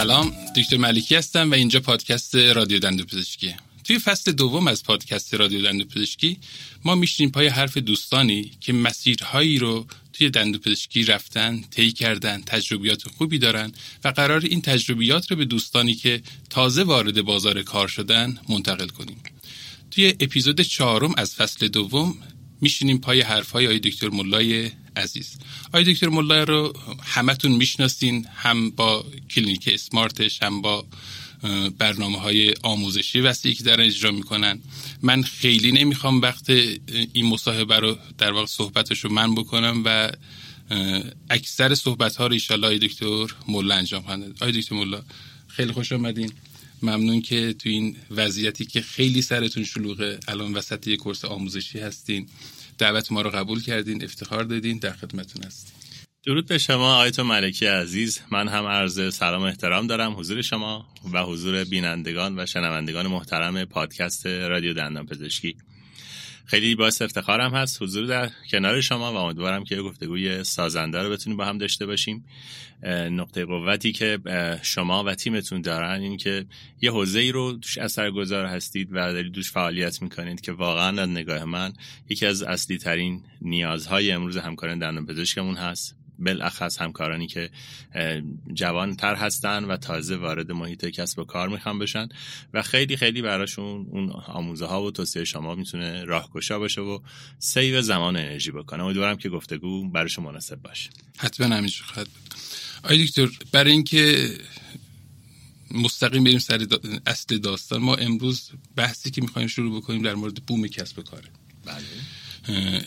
سلام دکتر ملکی هستم و اینجا پادکست رادیو دندو پزشکی توی فصل دوم از پادکست رادیو دندو پزشکی ما میشنیم پای حرف دوستانی که مسیرهایی رو توی دندو پزشکی رفتن، طی کردن، تجربیات خوبی دارن و قرار این تجربیات رو به دوستانی که تازه وارد بازار کار شدن منتقل کنیم. توی اپیزود چهارم از فصل دوم میشینیم پای حرفهای آقای دکتر ملای عزیز. آقای دکتر ملای رو همتون می‌شناسین هم با کلینیک اسمارتش هم با برنامه های آموزشی وسیعی که در اجرا می‌کنن. من خیلی نمی‌خوام وقت این مصاحبه رو در واقع صحبتش رو من بکنم و اکثر صحبت ها رو ایشالله آقای دکتر ملا انجام خواهند آقای دکتر ملا خیلی خوش آمدین. ممنون که تو این وضعیتی که خیلی سرتون شلوغه. الان وسط یک کورس آموزشی هستین. دعوت ما رو قبول کردین افتخار دادین در خدمتون هستیم. درود به شما آیت ملکی عزیز. من هم عرض سلام و احترام دارم حضور شما و حضور بینندگان و شنوندگان محترم پادکست رادیو دندان پزشکی خیلی باعث افتخارم هست. حضور در کنار شما و امیدوارم که گفتگوی سازنده رو بتونیم با هم داشته باشیم. نقطه قوتی که شما و تیمتون دارن این که یه حوزه ای رو توش اثرگذار هستید و دارید دوش فعالیت می‌کنید که واقعا از نگاه من یکی از اصلی ترین نیازهای امروز همکاران دندان پزشکمون هست. بالاخص همکارانی که جوان تر هستن و تازه وارد محیط کسب و کار می‌خوان بشن و خیلی خیلی براشون اون آموزه ها و توصیه شما می‌تونه راهگشا باشه و سیو زمان انرژی بکنه. امیدوارم که گفتگو براشون مناسب باشه. حتما همینجور خواهد بود. آی دکتر برای اینکه مستقیم بریم سر اصل داستان ما امروز بحثی که می‌خوایم شروع بکنیم در مورد بوم کسب و کاره. بله.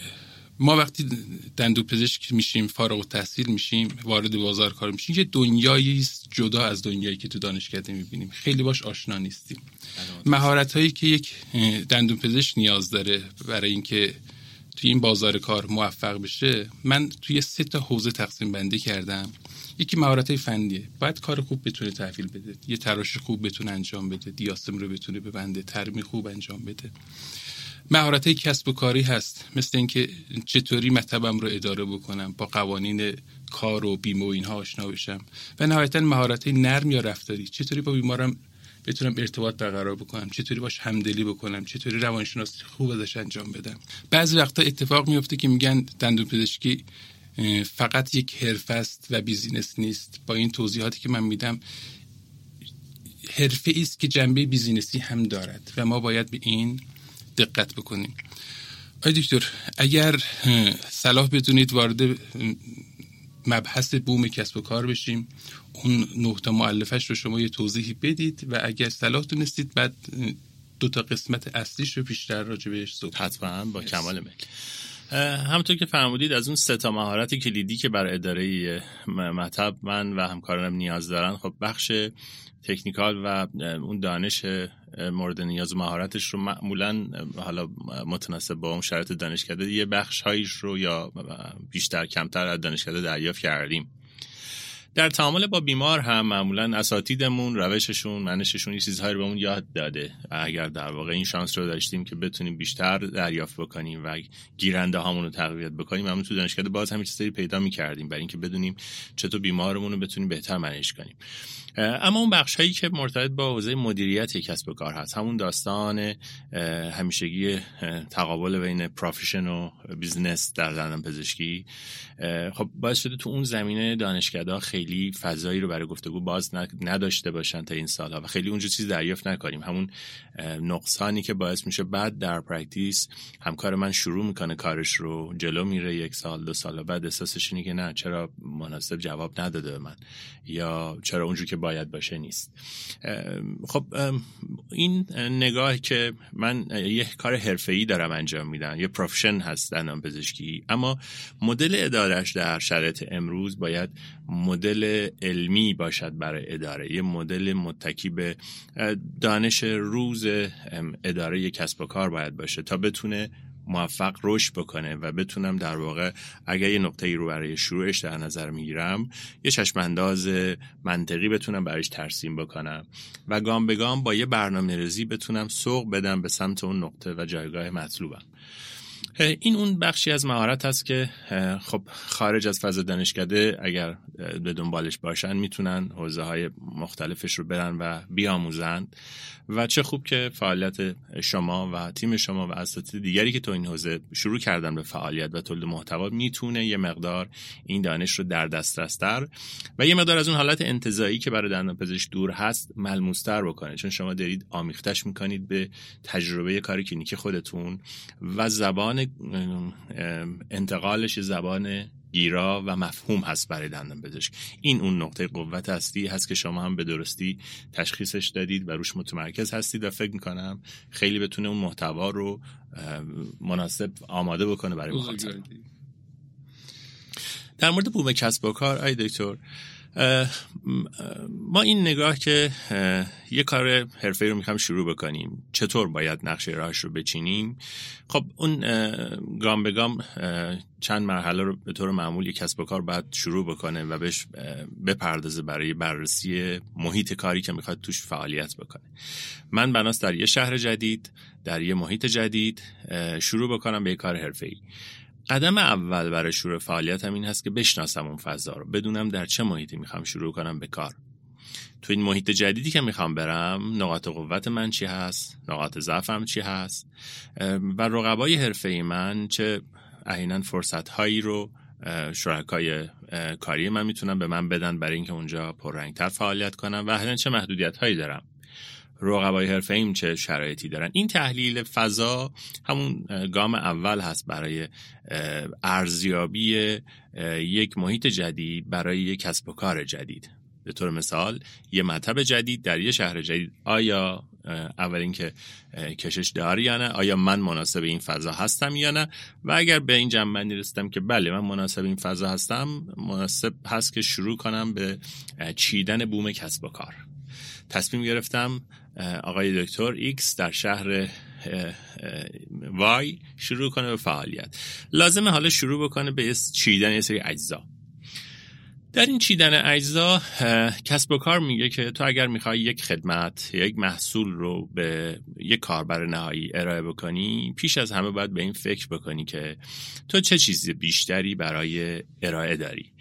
ما وقتی دندو پزشک میشیم فارغ و تحصیل میشیم وارد بازار کار میشیم یه دنیایی جدا از دنیایی که تو دانشکده می‌بینیم. خیلی باش آشنا نیستیم. مهارت هایی که یک دندون پزشک نیاز داره برای اینکه توی این بازار کار موفق بشه من توی سه تا حوزه تقسیم بندی کردم. یکی مهارت های فنیه. باید کار خوب بتونه تحویل بده. یه تراش خوب بتونه انجام بده. دیاستم رو بتونه ببنده. ترمی خوب انجام بده. مهارت کسب و کاری هست. مثل اینکه چطوری مطبم رو اداره بکنم با قوانین کار و بیمه و اینها آشنا بشم. و نهایتا مهارت نرم یا رفتاری. چطوری با بیمارم بتونم ارتباط برقرار بکنم؟ چطوری باش همدلی بکنم؟ چطوری روانشناسی خوب ازش انجام بدم؟ بعضی وقتا اتفاق میفته که میگن دندون پزشکی فقط یک حرفه است و بیزینس نیست. با این توضیحاتی که من میدم حرفه است که جنبه بیزینسی هم دارد. و ما باید به این دقت بکنیم. آی دکتر اگر صلاح بدونید وارد مبحث بوم کسب و کار بشیم اون نقطه معلفش رو شما یه توضیحی بدید و اگر صلاح دونستید بعد دو تا قسمت اصلیش رو بیشتر راجع بهش صحبت حتما با کمال میل همونطور که فرمودید از اون سه تا مهارت کلیدی که برای اداره مطب من و همکارانم نیاز دارن خب بخش تکنیکال و اون دانش مورد نیاز و مهارتش رو معمولا حالا متناسب با اون شرط دانشکده یه بخش هایش رو یا بیشتر کمتر از دانشکده دریافت کردیم. در تعامل با بیمار هم معمولا اساتیدمون روششون منششون یه چیزهایی رو بهمون یاد داده. اگر در واقع این شانس رو داشتیم که بتونیم بیشتر دریافت بکنیم و گیرنده هامون رو تقویت بکنیم همون تو دانشکده باز همین چیزایی پیدا می‌کردیم برای اینکه بدونیم چطور بیمارمون رو بتونیم بهتر manage کنیم. اما اون بخش هایی که مرتبط با حوزه مدیریت کسب و کار هست. همون داستان همیشگی تقابل بین profession و business در دندان پزشکی. خب باعث شده تو اون زمینه دانشکده فضایی رو برای گفتگو باز نداشته باشن تا این سالها و خیلی اونجا چیز دریافت نکنیم. همون نقصانی که باعث میشه بعد در practice همکار من شروع می‌کنه کارش رو جلو میره یک سال دو سال بعد احساسش اینه که نه چرا مناسب جواب نداده به من؟ یا چرا اونجور که باید باشه نیست؟ خب این نگاه که من یه کار حرفه‌ای دارم انجام میدم یه profession هست دندان پزشکی اما مدل ادارش در شرایط امروز باید مدل علمی باشد برای اداره. یه مدل متکی به دانش روز اداره کسب و کار باید باشه تا بتونه موفق رشد بکنه و بتونم در واقع اگر یه نقطه ای رو برای شروعش در نظر می‌گیرم یه چشم انداز منطقی بتونم برایش ترسیم بکنم و گام به گام با یه برنامه ریزی بتونم سوق بدم به سمت اون نقطه و جایگاه مطلوبم. این اون بخشی از مهارت هست که خب خارج از فضا دانشکده اگر به دنبالش باشن می‌تونن حوزه های مختلفش رو برن و بیاموزند. و چه خوب که فعالیت شما و تیم شما و اساتید دیگری که تو این حوزه شروع کردن به فعالیت و تولید محتوا می‌تونه یه مقدار این دانش رو در دسترستر و یه مقدار از اون حالت انتظایی که برای دندان پزشک دور هست ملموستر بکنه. چون شما دارید آمیختش می‌کنید به تجربه کار کلینیکی خودتون و زبان انتقالش زبان گیرا و مفهوم هست برای دندان پزشک. این اون نقطه قوت هستی هست که شما هم به درستی تشخیصش دادید و روش متمرکز هستید و فکر می‌کنم خیلی بتونه اون محتوا رو مناسب آماده بکنه برای مخاطب. در مورد بوم کسب و کار آی دکتر ما این نگاه که یه کار حرفه رو می‌خوام شروع بکنیم. چطور باید نقشه راهش رو بچینیم؟ خب اون گام به گام چند مرحله رو به طور معمول یک کسب و کار باید شروع بکنه و بهش بپردازه برای بررسی محیط کاری که می‌خواد توش فعالیت بکنه. من بناس در یه شهر جدید در یه محیط جدید شروع بکنم به کار حرفه ای قدم اول برای شروع فعالیتم این هست که بشناسم اون فضا رو. بدونم در چه محیطی می‌خوام شروع کنم به کار. تو این محیط جدیدی که می‌خوام برم نقاط قوت من چی هست؟ نقاط ضعفم چی هست؟ و رقبای حرفه من چه احیانا فرصت هایی رو شرکای کاری من می‌تونن به من بدن برای اینکه اونجا پررنگتر فعالیت کنم و احیانا چه محدودیت هایی دارم. رقبای حرفه ایم چه شرایطی دارن. این تحلیل فضا همون گام اول هست برای ارزیابی یک محیط جدید برای یک کسب و کار جدید. به طور مثال یه مطب جدید در یه شهر جدید. آیا اول اینکه کشش داری یا نه؟ آیا من مناسب این فضا هستم یا نه؟ و اگر به این جمع‌بندی رسیدم که بله من مناسب این فضا هستم مناسب هست که شروع کنم به چیدن بوم کسب و کار. تصمیم گرفتم آقای دکتر X در شهر Y شروع کنه به فعالیت. لازمه حالا شروع بکنه به چیدن یه سری اجزا. در این چیدن اجزا کسب و کار میگه که تو اگر می‌خوای یک خدمت یک محصول رو به یک کاربر نهایی ارائه بکنی پیش از همه باید به این فکر بکنی که تو چه چیزی بیشتری برای ارائه داری.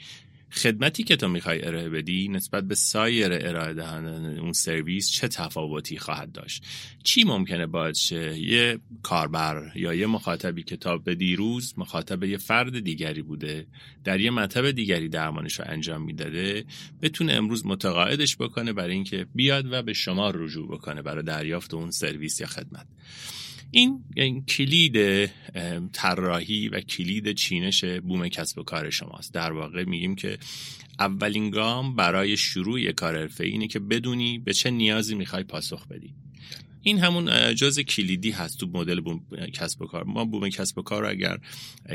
خدمتی که تو می‌خوای ارائه بدی نسبت به سایر ارائه دهندگان اون سرویس چه تفاوتی خواهد داشت؟ چی ممکنه باشه یه کاربر یا یه مخاطبی که تا به دیروز مخاطب یه فرد دیگری بوده در یه مطب دیگری درمانش رو انجام می‌داده بتونه امروز متقاعدش بکنه برای اینکه بیاد و به شما رجوع بکنه برای دریافت اون سرویس یا خدمت. این, این کلید طراحی و کلید چینش بوم کسب و کار شماست. در واقع میگیم که اولین گام برای شروع کار حرفه اینه که بدونی به چه نیازی می‌خوای پاسخ بدی. این همون جز کلیدی هست تو مدل بوم کسب و کار. ما بوم کسب و کار اگر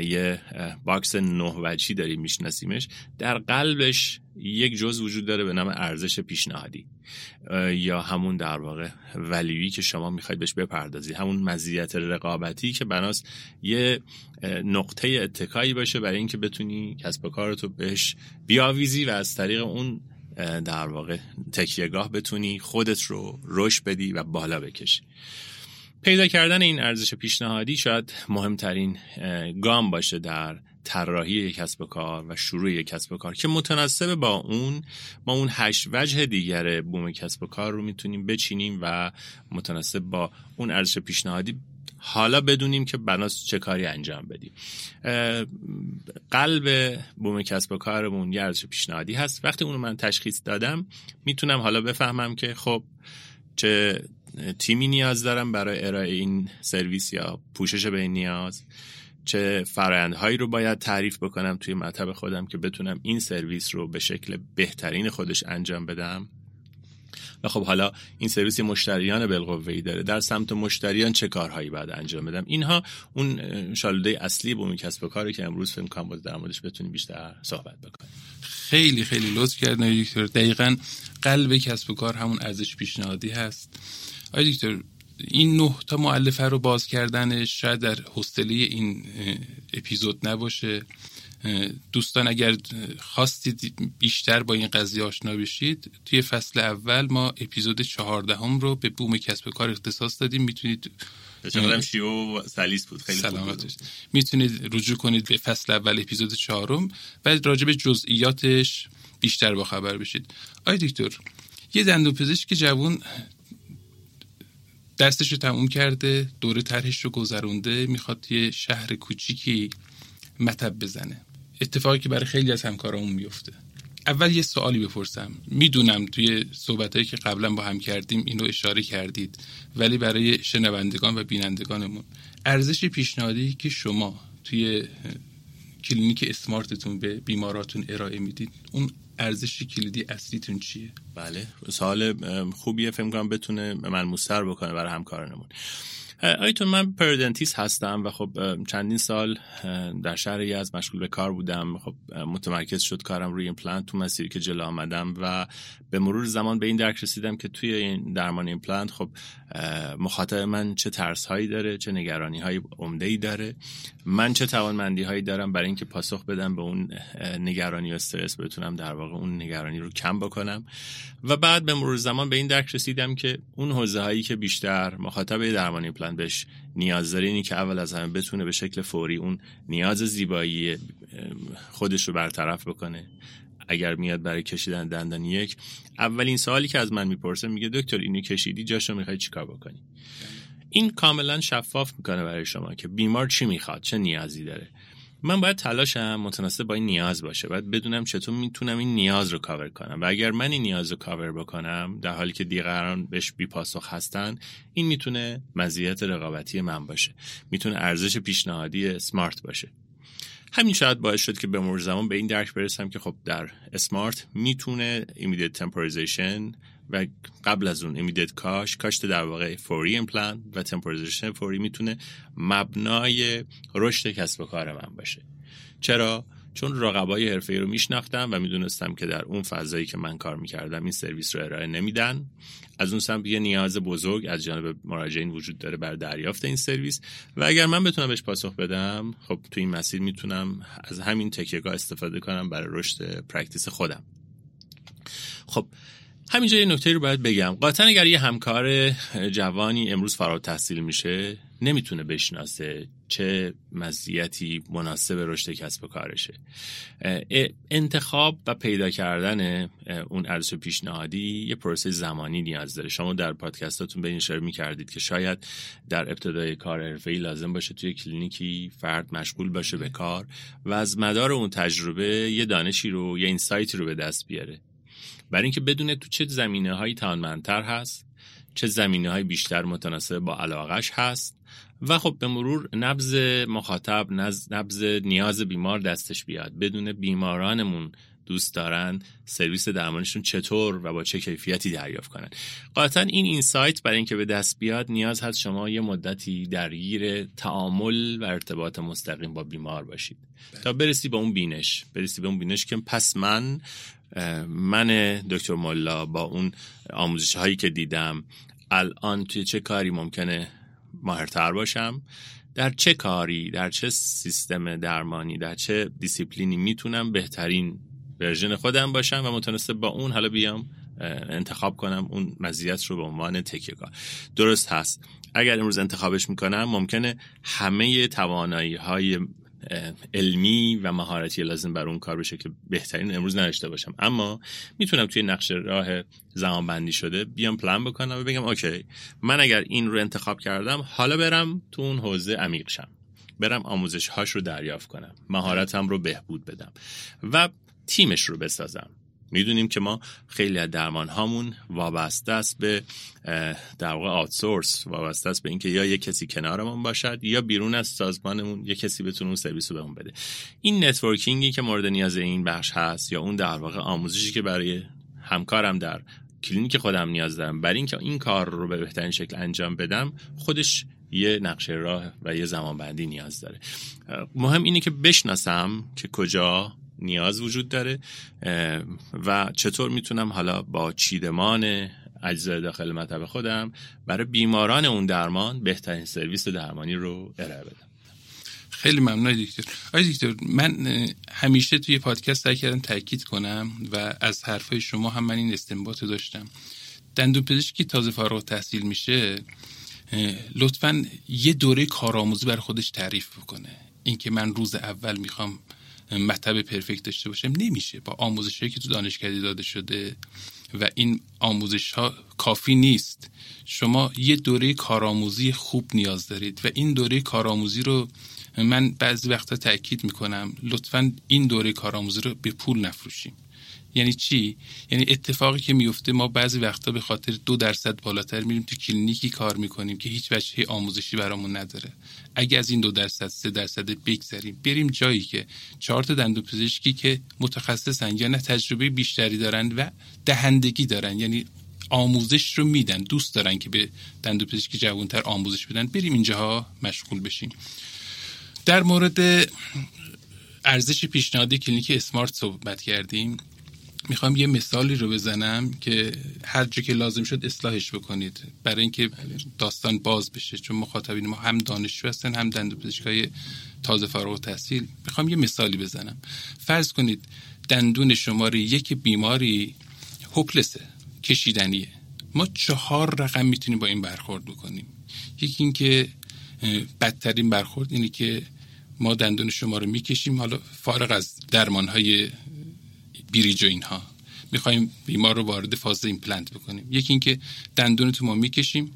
یه box نه وجهی داریم میشناسیمش در قلبش یک جز وجود داره به نام ارزش پیشنهادی یا همون در واقع value ی که شما می‌خواید بهش بپردازید. همون مزیت رقابتی که بناس یه نقطه اتکایی باشه برای اینکه بتونی کسب و کارتو بهش بیاویزی و از طریق اون در واقع تکیهگاه بتونی خودت رو رشد بدی و بالا بکشی. پیدا کردن این ارزش پیشنهادی شاید مهمترین گام باشه در طراحی یک کسب و کار و شروع یک کسب و کار که متناسب با اون ما اون هشت وجه دیگر بوم کسب و کار رو می‌تونیم بچینیم و متناسب با اون ارزش پیشنهادی حالا بدونیم که بناس چه کاری انجام بدیم. قلب بوم کسب و کارمون یه ارزش پیشنهادی هست. وقتی اونو من تشخیص دادم می‌تونم حالا بفهمم که خب چه تیمی نیاز دارم برای ارائه این سرویس یا پوشش به این نیاز. چه فرایندهایی رو باید تعریف بکنم توی مطب خودم که بتونم این سرویس رو به شکل بهترین خودش انجام بدم. و خب حالا این سرویس مشتریان بالقوه داره. در سمت مشتریان چه کارهایی باید انجام بدم؟ اینها اون شالوده اصلی بوم کسب و کاری که امروز فکر کنم در موردش بتونیم بیشتر صحبت بکنیم. خیلی خیلی لطف کردن دکتر. دقیقا قلب کسب و کار همون ارزش پیشنهادی هست. آقای دکتر این نه تا معلفه رو باز کردنش شاید در حوصله این اپیزود نباشه. دوستان اگر خواستید بیشتر با این قضیه آشنا بشید توی فصل اول ما اپیزود چهاردهم رو به بوم کسب کار اختصاص دادیم. می‌تونید شیو و سلیس بود. خیلی سلامتش می‌تونید رجوع کنید به فصل اول اپیزود چهارم و راجع به جزئیاتش بیشتر با خبر بشید. آی دکتر یه دندون پزشک جوون دستش رو تموم کرده دوره طرحش رو گذرونده می‌خواد یه شهر کوچیکی مطب بزنه. اتفاقی که برای خیلی از همکارامون میفته. اول یه سوالی بپرسم. می‌دونم توی صحبتهایی که قبلا با هم کردیم اینو اشاره کردید ولی برای شنوندگان و بینندگانمون ارزش پیشنهادی که شما توی کلینیک اسمارتتون به بیماراتون ارائه می‌دید اون ارزش کلیدی اصلیتون چیه؟ بله سوال خوبیه فکر کنم بتونه ملموس‌تر بکنه برای همکارانمون. آیتون من periodontist هستم و خب چندین سال در شهر از مشغول به کار بودم. خب متمرکز شد کارم روی این تو مسیری که جلو آمدم و به مرور زمان به این درک رسیدم که توی این درمان این خب مخاطب من چه ترس هایی داره چه نگرانی های عمده ای داره. من چه توانمندی هایی دارم برای اینکه پاسخ بدم به اون نگرانی و استرس بتونم در واقع اون نگرانی رو کم بکنم. و بعد به مرور زمان به این درک رسیدم که اون حوزه هایی که بیشتر مخاطب درمانی پلان بهش نیاز داره اینی که اول از همه بتونه به شکل فوری اون نیاز زیبایی خودش رو برطرف بکنه. اگر میاد برای کشیدن دندان یک اولین سوالی که از من می‌پرسه میگه دکتر اینو کشیدی؟ جاشو می‌خوای چیکار بکنی؟ این کاملا شفاف می‌کنه برای شما که بیمار چی می‌خواد چه نیازی داره. من باید تلاشم متناسب با این نیاز باشه. باید بدونم چطور می‌تونم این نیاز رو کاور کنم. و اگر من این نیاز رو کاور بکنم در حالی که دیگران بهش بی پاسخ هستن این می‌تونه مزیت رقابتی من باشه. می‌تونه ارزش پیشنهادی سمارت باشه. همین شاید باعث شد که به مرور زمان به این درک برسم که خب در اسمارت می‌تونه immediate temporization و قبل از اون immediate کاش کاشت در واقع فوری ایمپلنت و temporization فوری می‌تونه مبنای رشد کسب و کار من باشه. چرا؟ چون رقبای حرفه رو میشناختم و می‌دونستم که در اون فضایی که من کار می‌کردم این سرویس رو ارائه نمیدن. از اون سمت یه نیاز بزرگ از جانب مراجعین وجود داره بر دریافت این سرویس. و اگر من بتونم بهش پاسخ بدم خب تو این مسیر می‌تونم از همین تکیهگاه استفاده کنم برای رشد practice خودم. خب همینجا یه نکته رو باید بگم. قاطعا اگر یه همکار جوانی امروز فارغ‌التحصیل میشه نمی‌تونه بشناسه چه مزیتی مناسب رشد کسب و کارشه. انتخاب و پیدا کردن اون ارزش پیشنهادی یه پروسه زمانی نیاز داره. شما در پادکستاتون به این اشاره می‌کردید که شاید در ابتدای کار حرفه‌ای لازم باشه توی کلینیکی فرد مشغول باشه به کار و از مدار اون تجربه یه دانشی رو یه اینسایتی رو به دست بیاره. برای اینکه بدونه تو چه زمینه هایی توانمندتر هست چه زمینه های بیشتر متناسب با علاقش هست و خب به مرور نبز مخاطب نبز نیاز بیمار دستش بیاد. بدون بیمارانمون دوست دارن سرویس درمانشون چطور و با چه کیفیتی دریافت کنن. قاطعا این insight برای اینکه به دست بیاد نیاز هست شما یه مدتی درگیر تعامل و ارتباط مستقیم با بیمار باشید. تا برسی به اون بینش. برسی به اون بینش که پس من من دکتر ملا با اون آموزش هایی که دیدم الان توی چه کاری ممکنه ماهرتر باشم؟ در چه کاری در چه سیستم درمانی در چه دیسیپلینی می‌تونم بهترین version خودم باشم و متناسب با اون؟ حالا بیام انتخاب کنم اون مزیت رو به عنوان تکیه درست هست. اگر امروز انتخابش می‌کنم ممکنه همه توانایی های علمی و مهارتی لازم بر اون کار به شکل بهترین امروز نداشته باشم. اما می‌تونم توی نقشه راه زمان بندی شده بیام پلان بکنم و بگم OK من اگر این رو انتخاب کردم حالا برم تو اون حوزه عمیق شم. برم آموزش هاش رو دریافت کنم. مهارتم رو بهبود بدم و تیمش رو بسازم. می‌دونیم که ما خیلی از درمان هامون وابسته است به در واقع outsource وابسته است به اینکه یا یک کسی کنارمون باشد یا بیرون از سازمانمون یک کسی بتونه اون سرویس رو بهمون بده. این networking ی که مورد نیاز این بخش هست یا اون در واقع آموزشی که برای همکارم در کلینیک خودم نیاز دارم برای اینکه این کار رو به بهترین شکل انجام بدم خودش یه نقشه راه و یه زمانبندی نیاز داره. مهم اینه که بشناسم که کجا نیاز وجود داره و چطور می‌تونم حالا با چیدمان اجزای داخل مطب خودم برای بیماران اون درمان بهترین سرویس درمانی رو ارائه بدم؟ خیلی ممنون دکتر. آقای دکتر من همیشه توی پادکست سعی کردم تاکید کنم و از حرفای شما هم من این استنباط داشتم. دندون پزشکی تازه فارغ تحصیل میشه لطفا یه دوره کارآموزی بر خودش تعریف بکنه. اینکه من روز اول می‌خوام مطب پرفکت داشته باشم نمیشه. با آموزش که تو دانشکده داده شده و این آموزش ها کافی نیست. شما یه دوره کارآموزی خوب نیاز دارید و این دوره کارآموزی رو من بعضی وقتا تاکید می‌کنم لطفا این دوره کارآموزی رو به پول نفروشیم. یعنی چی؟ یعنی اتفاقی که میفته ما بعضی وقتا به خاطر دو درصد بالاتر میریم تو کلینیکی کار می‌کنیم که هیچ وجهی آموزشی برامون نداره. اگه از این دو درصد سه درصد بگذریم بریم جایی که چهار تا که متخصصن یا نه تجربه بیشتری دارن و دهندگی دارن. یعنی آموزش رو میدن دوست دارن که به دندون پزشکی جوانتر آموزش بدن. بریم اینجاها مشغول بشیم. در مورد ارزش پیشنهادی کلینیک اسمارت صحبت کردیم. می‌خوام یه مثالی رو بزنم که هر جا که لازم شد اصلاحش بکنید. برای اینکه داستان باز بشه چون مخاطبین ما هم دانشجو هستن هم دندونپزشک تازه فارغ تحصیل می‌خوام یه مثالی بزنم. فرض کنید دندون شماره یک بیماری hopeless ه کشیدنیه. ما چهار رقم می‌تونیم با این برخورد بکنیم. یکی اینکه بدترین برخورد اینه که ما دندون شما رو می‌کشیم حالا فارغ از درمان های bridge و اینها. می‌خوایم بیمار رو وارد فاز ایمپلنت بکنیم. یکی اینکه دندون تو ما می‌کشیم.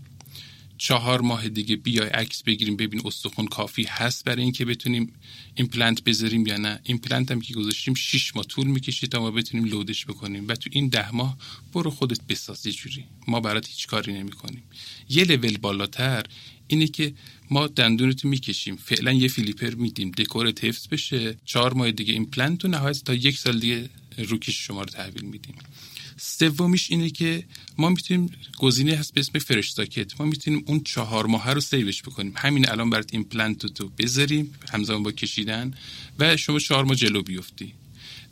چهار ماه دیگه بیای عکس بگیریم ببین استخون کافی هست برای اینکه بتونیم ایمپلنت بذاریم یا نه. ایمپلنت هم که گذاشتیم 6 ماه طول می‌کشه تا ما بتونیم load ش بکنیم. و تو این ده ماه برو خودت بساز جوری. ما برات هیچ کاری نمی‌کنیم. یه لول بالاتر اینه که ما دندونتو می‌کشیم. فعلا یه flipper میدیم. دکور حفظ بشه. چهار ماه دیگه ایمپلنت و نهایت تا یک سال دیگه روکش شما رو تحویل میدیم. سومیش اینه که ما می‌تونیم گزینه هست به اسم fresh socket. ما می‌تونیم اون چهار ماه رو save ش بکنیم. همین الان برات ایمپلنت تو بذاریم همزمان با کشیدن و شما چهار ماه جلو بیفتی.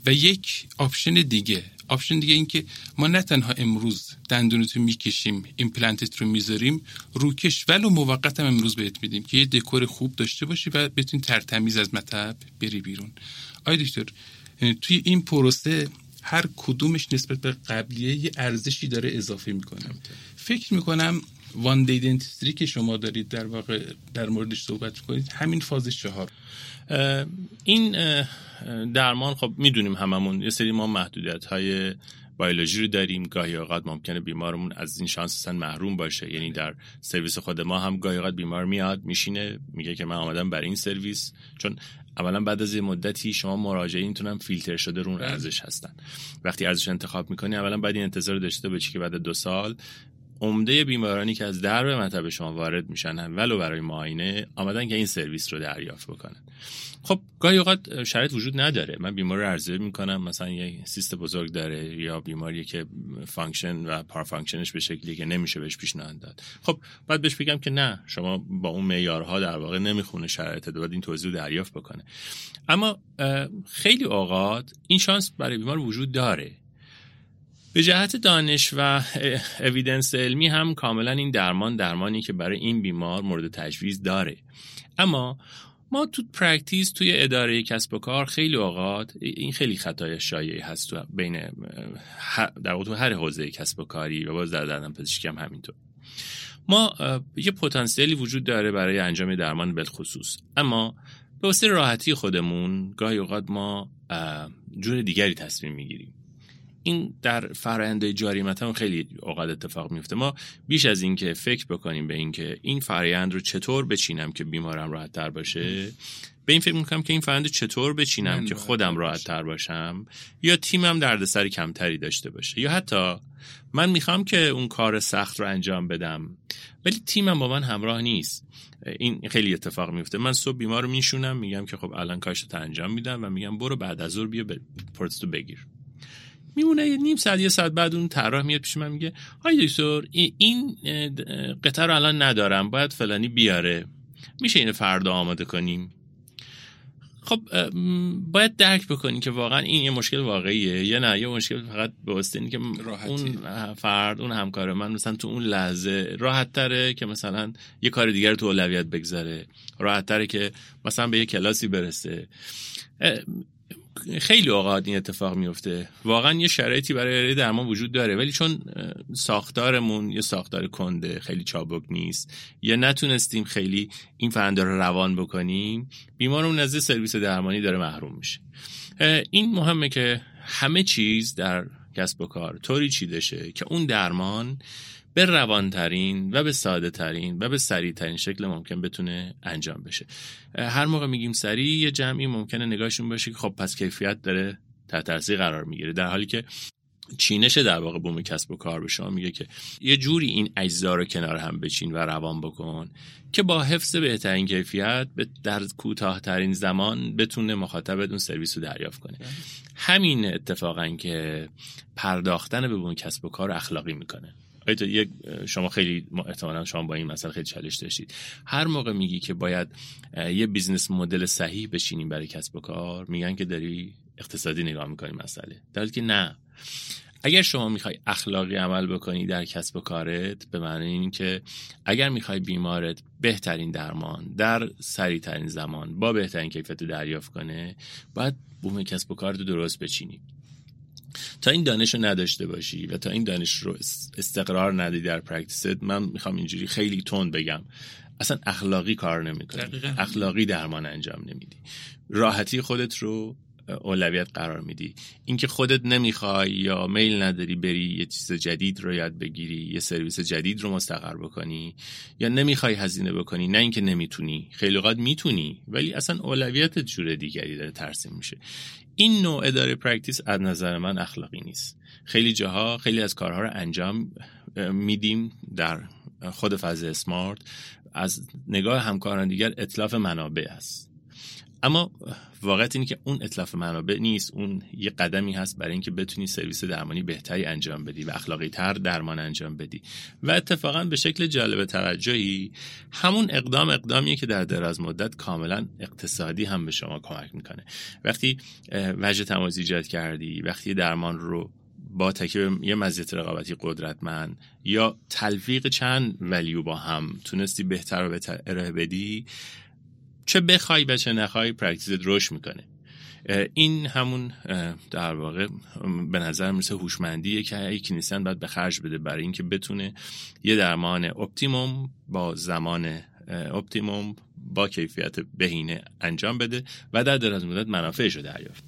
و یک option دیگه option دیگه این که ما نه تنها امروز دندونتو می‌کشیم ایمپلنتت رو می‌ذاریم روکش ولو موقت هم امروز بهت میدیم که یه دکور خوب داشته باشی و بتونی ترتمیز از مطب بری بیرون. آی دکتر توی این پروسه هر کدومش نسبت به قبلیه یه ارزشی داره اضافه می‌کنه فکر می‌کنم وان دی که شما دارید در واقع در موردش صحبت کنید همین فاز چهار. این درمان خب می‌دونیم هممون یه سری ما محدودیت های بیولوژی رو داریم. گاهی اوقات ممکنه بیمارمون از این شانس محروم باشه. یعنی در سرویس خود ما هم گاهی اوقات بیمار میاد میشینه میگه که من آمدم برای این سرویس. چون اولا بعد از یه مدتی شما مراجعینتون هم فیلتر شده رو بله. ارزش هستن. وقتی ارزش انتخاب می‌کنی اولا بعد این انتظار داشته باشی که بعد دو سال عمده بیمارانی که از درب مطب شما وارد میشن ولو برای معاینه آمدن که این سرویس رو دریافت بکنن. خب گاهی اوقات شرایط وجود نداره. من بیمار رو می‌کنم مثلا یه cyst بزرگ داره یا بیماری که function و parafunction ش به شکلی که نمیشه بهش پیشنهاد داد. خب بعد بهش بگم که نه شما با اون معیارها در واقع نمی‌خونه شرایط باید این توضیح رو دریافت بکنه. اما خیلی اوقات این شانس برای بیمار وجود داره. به جهت دانش و evidence علمی هم کاملا این درمان درمانی که برای این بیمار مورد تجویز داره. اما ما تو practice توی اداره کسب و کار خیلی اوقات این خیلی خطای شایعی هست تو بین در تو هر حوزه کسب و کاری و باز در دندان پزشکی هم همینطور. ما یه پتانسیلی وجود داره برای انجام درمان بالخصوص. اما به واسه راحتی خودمون گاهی اوقات ما جور دیگری تصمیم می‌گیریم. این در فرآیند جاریمت هم خیلی اوقات اتفاق میفته. ما بیش از اینکه فکر بکنیم به اینکه این فرآیند رو چطور بچینم که بیمارم راحت تر باشه به این فکر می‌کنم که این فرآیند چطور بچینم که خودم راحت تر باشم یا تیمم دردسر کمتری داشته باشه. یا حتی من می‌خوام که اون کار سخت رو انجام بدم ولی تیمم با من همراه نیست. این خیلی اتفاق میفته من صبح بیمار رو میشونم میگم که خب الان کارشت انجام میدم و میگم برو بعد از ظهر بیا پروتستو بگیر. میمونه یه نیم ساعت یه ساعت بعد اون طراح میاد پیش من میگه های دکتر این قطعه رو الان ندارم باید فلانی بیاره. میشه اینو فردا آماده کنیم؟ خب باید درک بکنی که واقعا این یه مشکل واقعیه یا نه. یه مشکل فقط به واسطه که اون فرد اون همکار من مثلا تو اون لحظه راحت تره که مثلا یه کار دیگر تو اولویت بگذاره. راحت تره که مثلا به یه کلاسی برسه. خیلی اوقات این اتفاق میفته واقعا یه شرایطی برای درمان وجود داره ولی چون ساختارمون یه ساختار کنده خیلی چابک نیست یا نتونستیم خیلی این فرنده رو روان بکنیم بیمارمون نزد سرویس درمانی داره محروم میشه. این مهمه که همه چیز در کسب و کار طوری چیده شه که اون درمان به روانترین و به ساده ترین و به سریع ترین شکل ممکن بتونه انجام بشه. هر موقع میگیم سریع یه جمعی ممکنه نگاهشون باشه که خب پس کیفیت داره تحت تاثیر قرار می‌گیره. در حالی که چینش در واقع بوم کسب و کار به شما میگه که یه جوری این اجزا رو کنار هم بچین و روان بکن که با حفظ بهترین کیفیت در کوتاهترین زمان بتونه مخاطب اون سرویس رو دریافت کنه. همین اتفاقا که پرداختن به بوم کسب و کار اخلاقی می‌کنه. یک شما خیلی احتمالا شما با این مسئله خیلی چالش داشتید. هر موقع میگی که باید یه business model صحیح بشینیم برای کسب و کار میگن که داری اقتصادی نگاه می‌کنی مسئله. در که نه. اگر شما می‌خوای اخلاقی عمل بکنی در کسب و کارت به معنی این که اگر می‌خوای بیمارت بهترین درمان در سریعترین زمان با بهترین کیفیت دریافت کنه باید بوم کسب و کارت درست بچینی. تا این دانش رو نداشته باشی و تا این دانش رو استقرار ندی در practice ت من می‌خوام اینجوری خیلی تند بگم. اصلا اخلاقی کار نمی‌کنی. اخلاقی درمان انجام نمیدی. راحتی خودت رو اولویت قرار میدی. اینکه خودت نمی‌خوای یا میل نداری بری یه چیز جدید رو یاد بگیری یه سرویس جدید رو مستقر بکنی یا نمی‌خوای هزینه بکنی نه اینکه نمی‌تونی خیلی اوقات می‌تونی ولی اصلا اولویت جور دیگری داره ترسیم میشه. این نوع اداره practice از نظر من اخلاقی نیست. خیلی جاها خیلی از کارها رو انجام میدیم در خود فاز اسمارت از نگاه همکاران دیگر اتلاف منابع است اما واقعیت اینه که اون اطلاف منابع نیست اون یه قدمی هست برای اینکه بتونی سرویس درمانی بهتری انجام بدی و اخلاقی تر درمان انجام بدی. و اتفاقا به شکل جالب توجهی همون اقدام اقدامیه که در دراز مدت کاملا اقتصادی هم به شما کمک می‌کنه. وقتی وجه تماز ایجاد کردی وقتی درمان رو با تکیه یه مزیت رقابتی قدرتمند یا تلفیق چند ولیو با هم تونستی بهتر و بهتر ارائه بدی چه بخوای و چه نخوای practice ت رشد می‌کنه. این همون در واقع به نظر مثل هوشمندیه که یک dentist باید به خرج بده برای اینکه بتونه یه درمان optimum با زمان optimum با کیفیت بهینه انجام بده و در دراز مدت منافعش رو دریافت.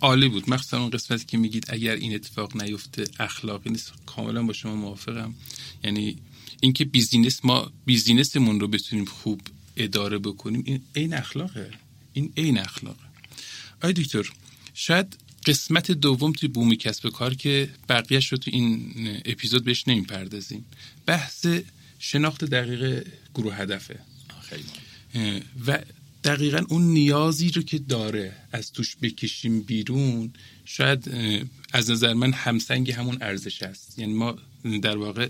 عالی بود. مخصوصا اون قسمتی که میگید اگر این اتفاق نیفته اخلاقی نیست. کاملا با شما موافقم. یعنی اینکه business ما business مون رو بتونیم خوب اداره بکنیم این عین اخلاقه. این عین اخلاقه. آقای دکتر شاید قسمت دوم توی بوم کسب و کار که بقیهش رو تو این اپیزود بهش پردازیم بحث شناخت دقیق گروه هدفه. و دقیقا اون نیازی رو که داره از توش بکشیم بیرون شاید از نظر من همسنگ همون ارزش است. یعنی ما در واقع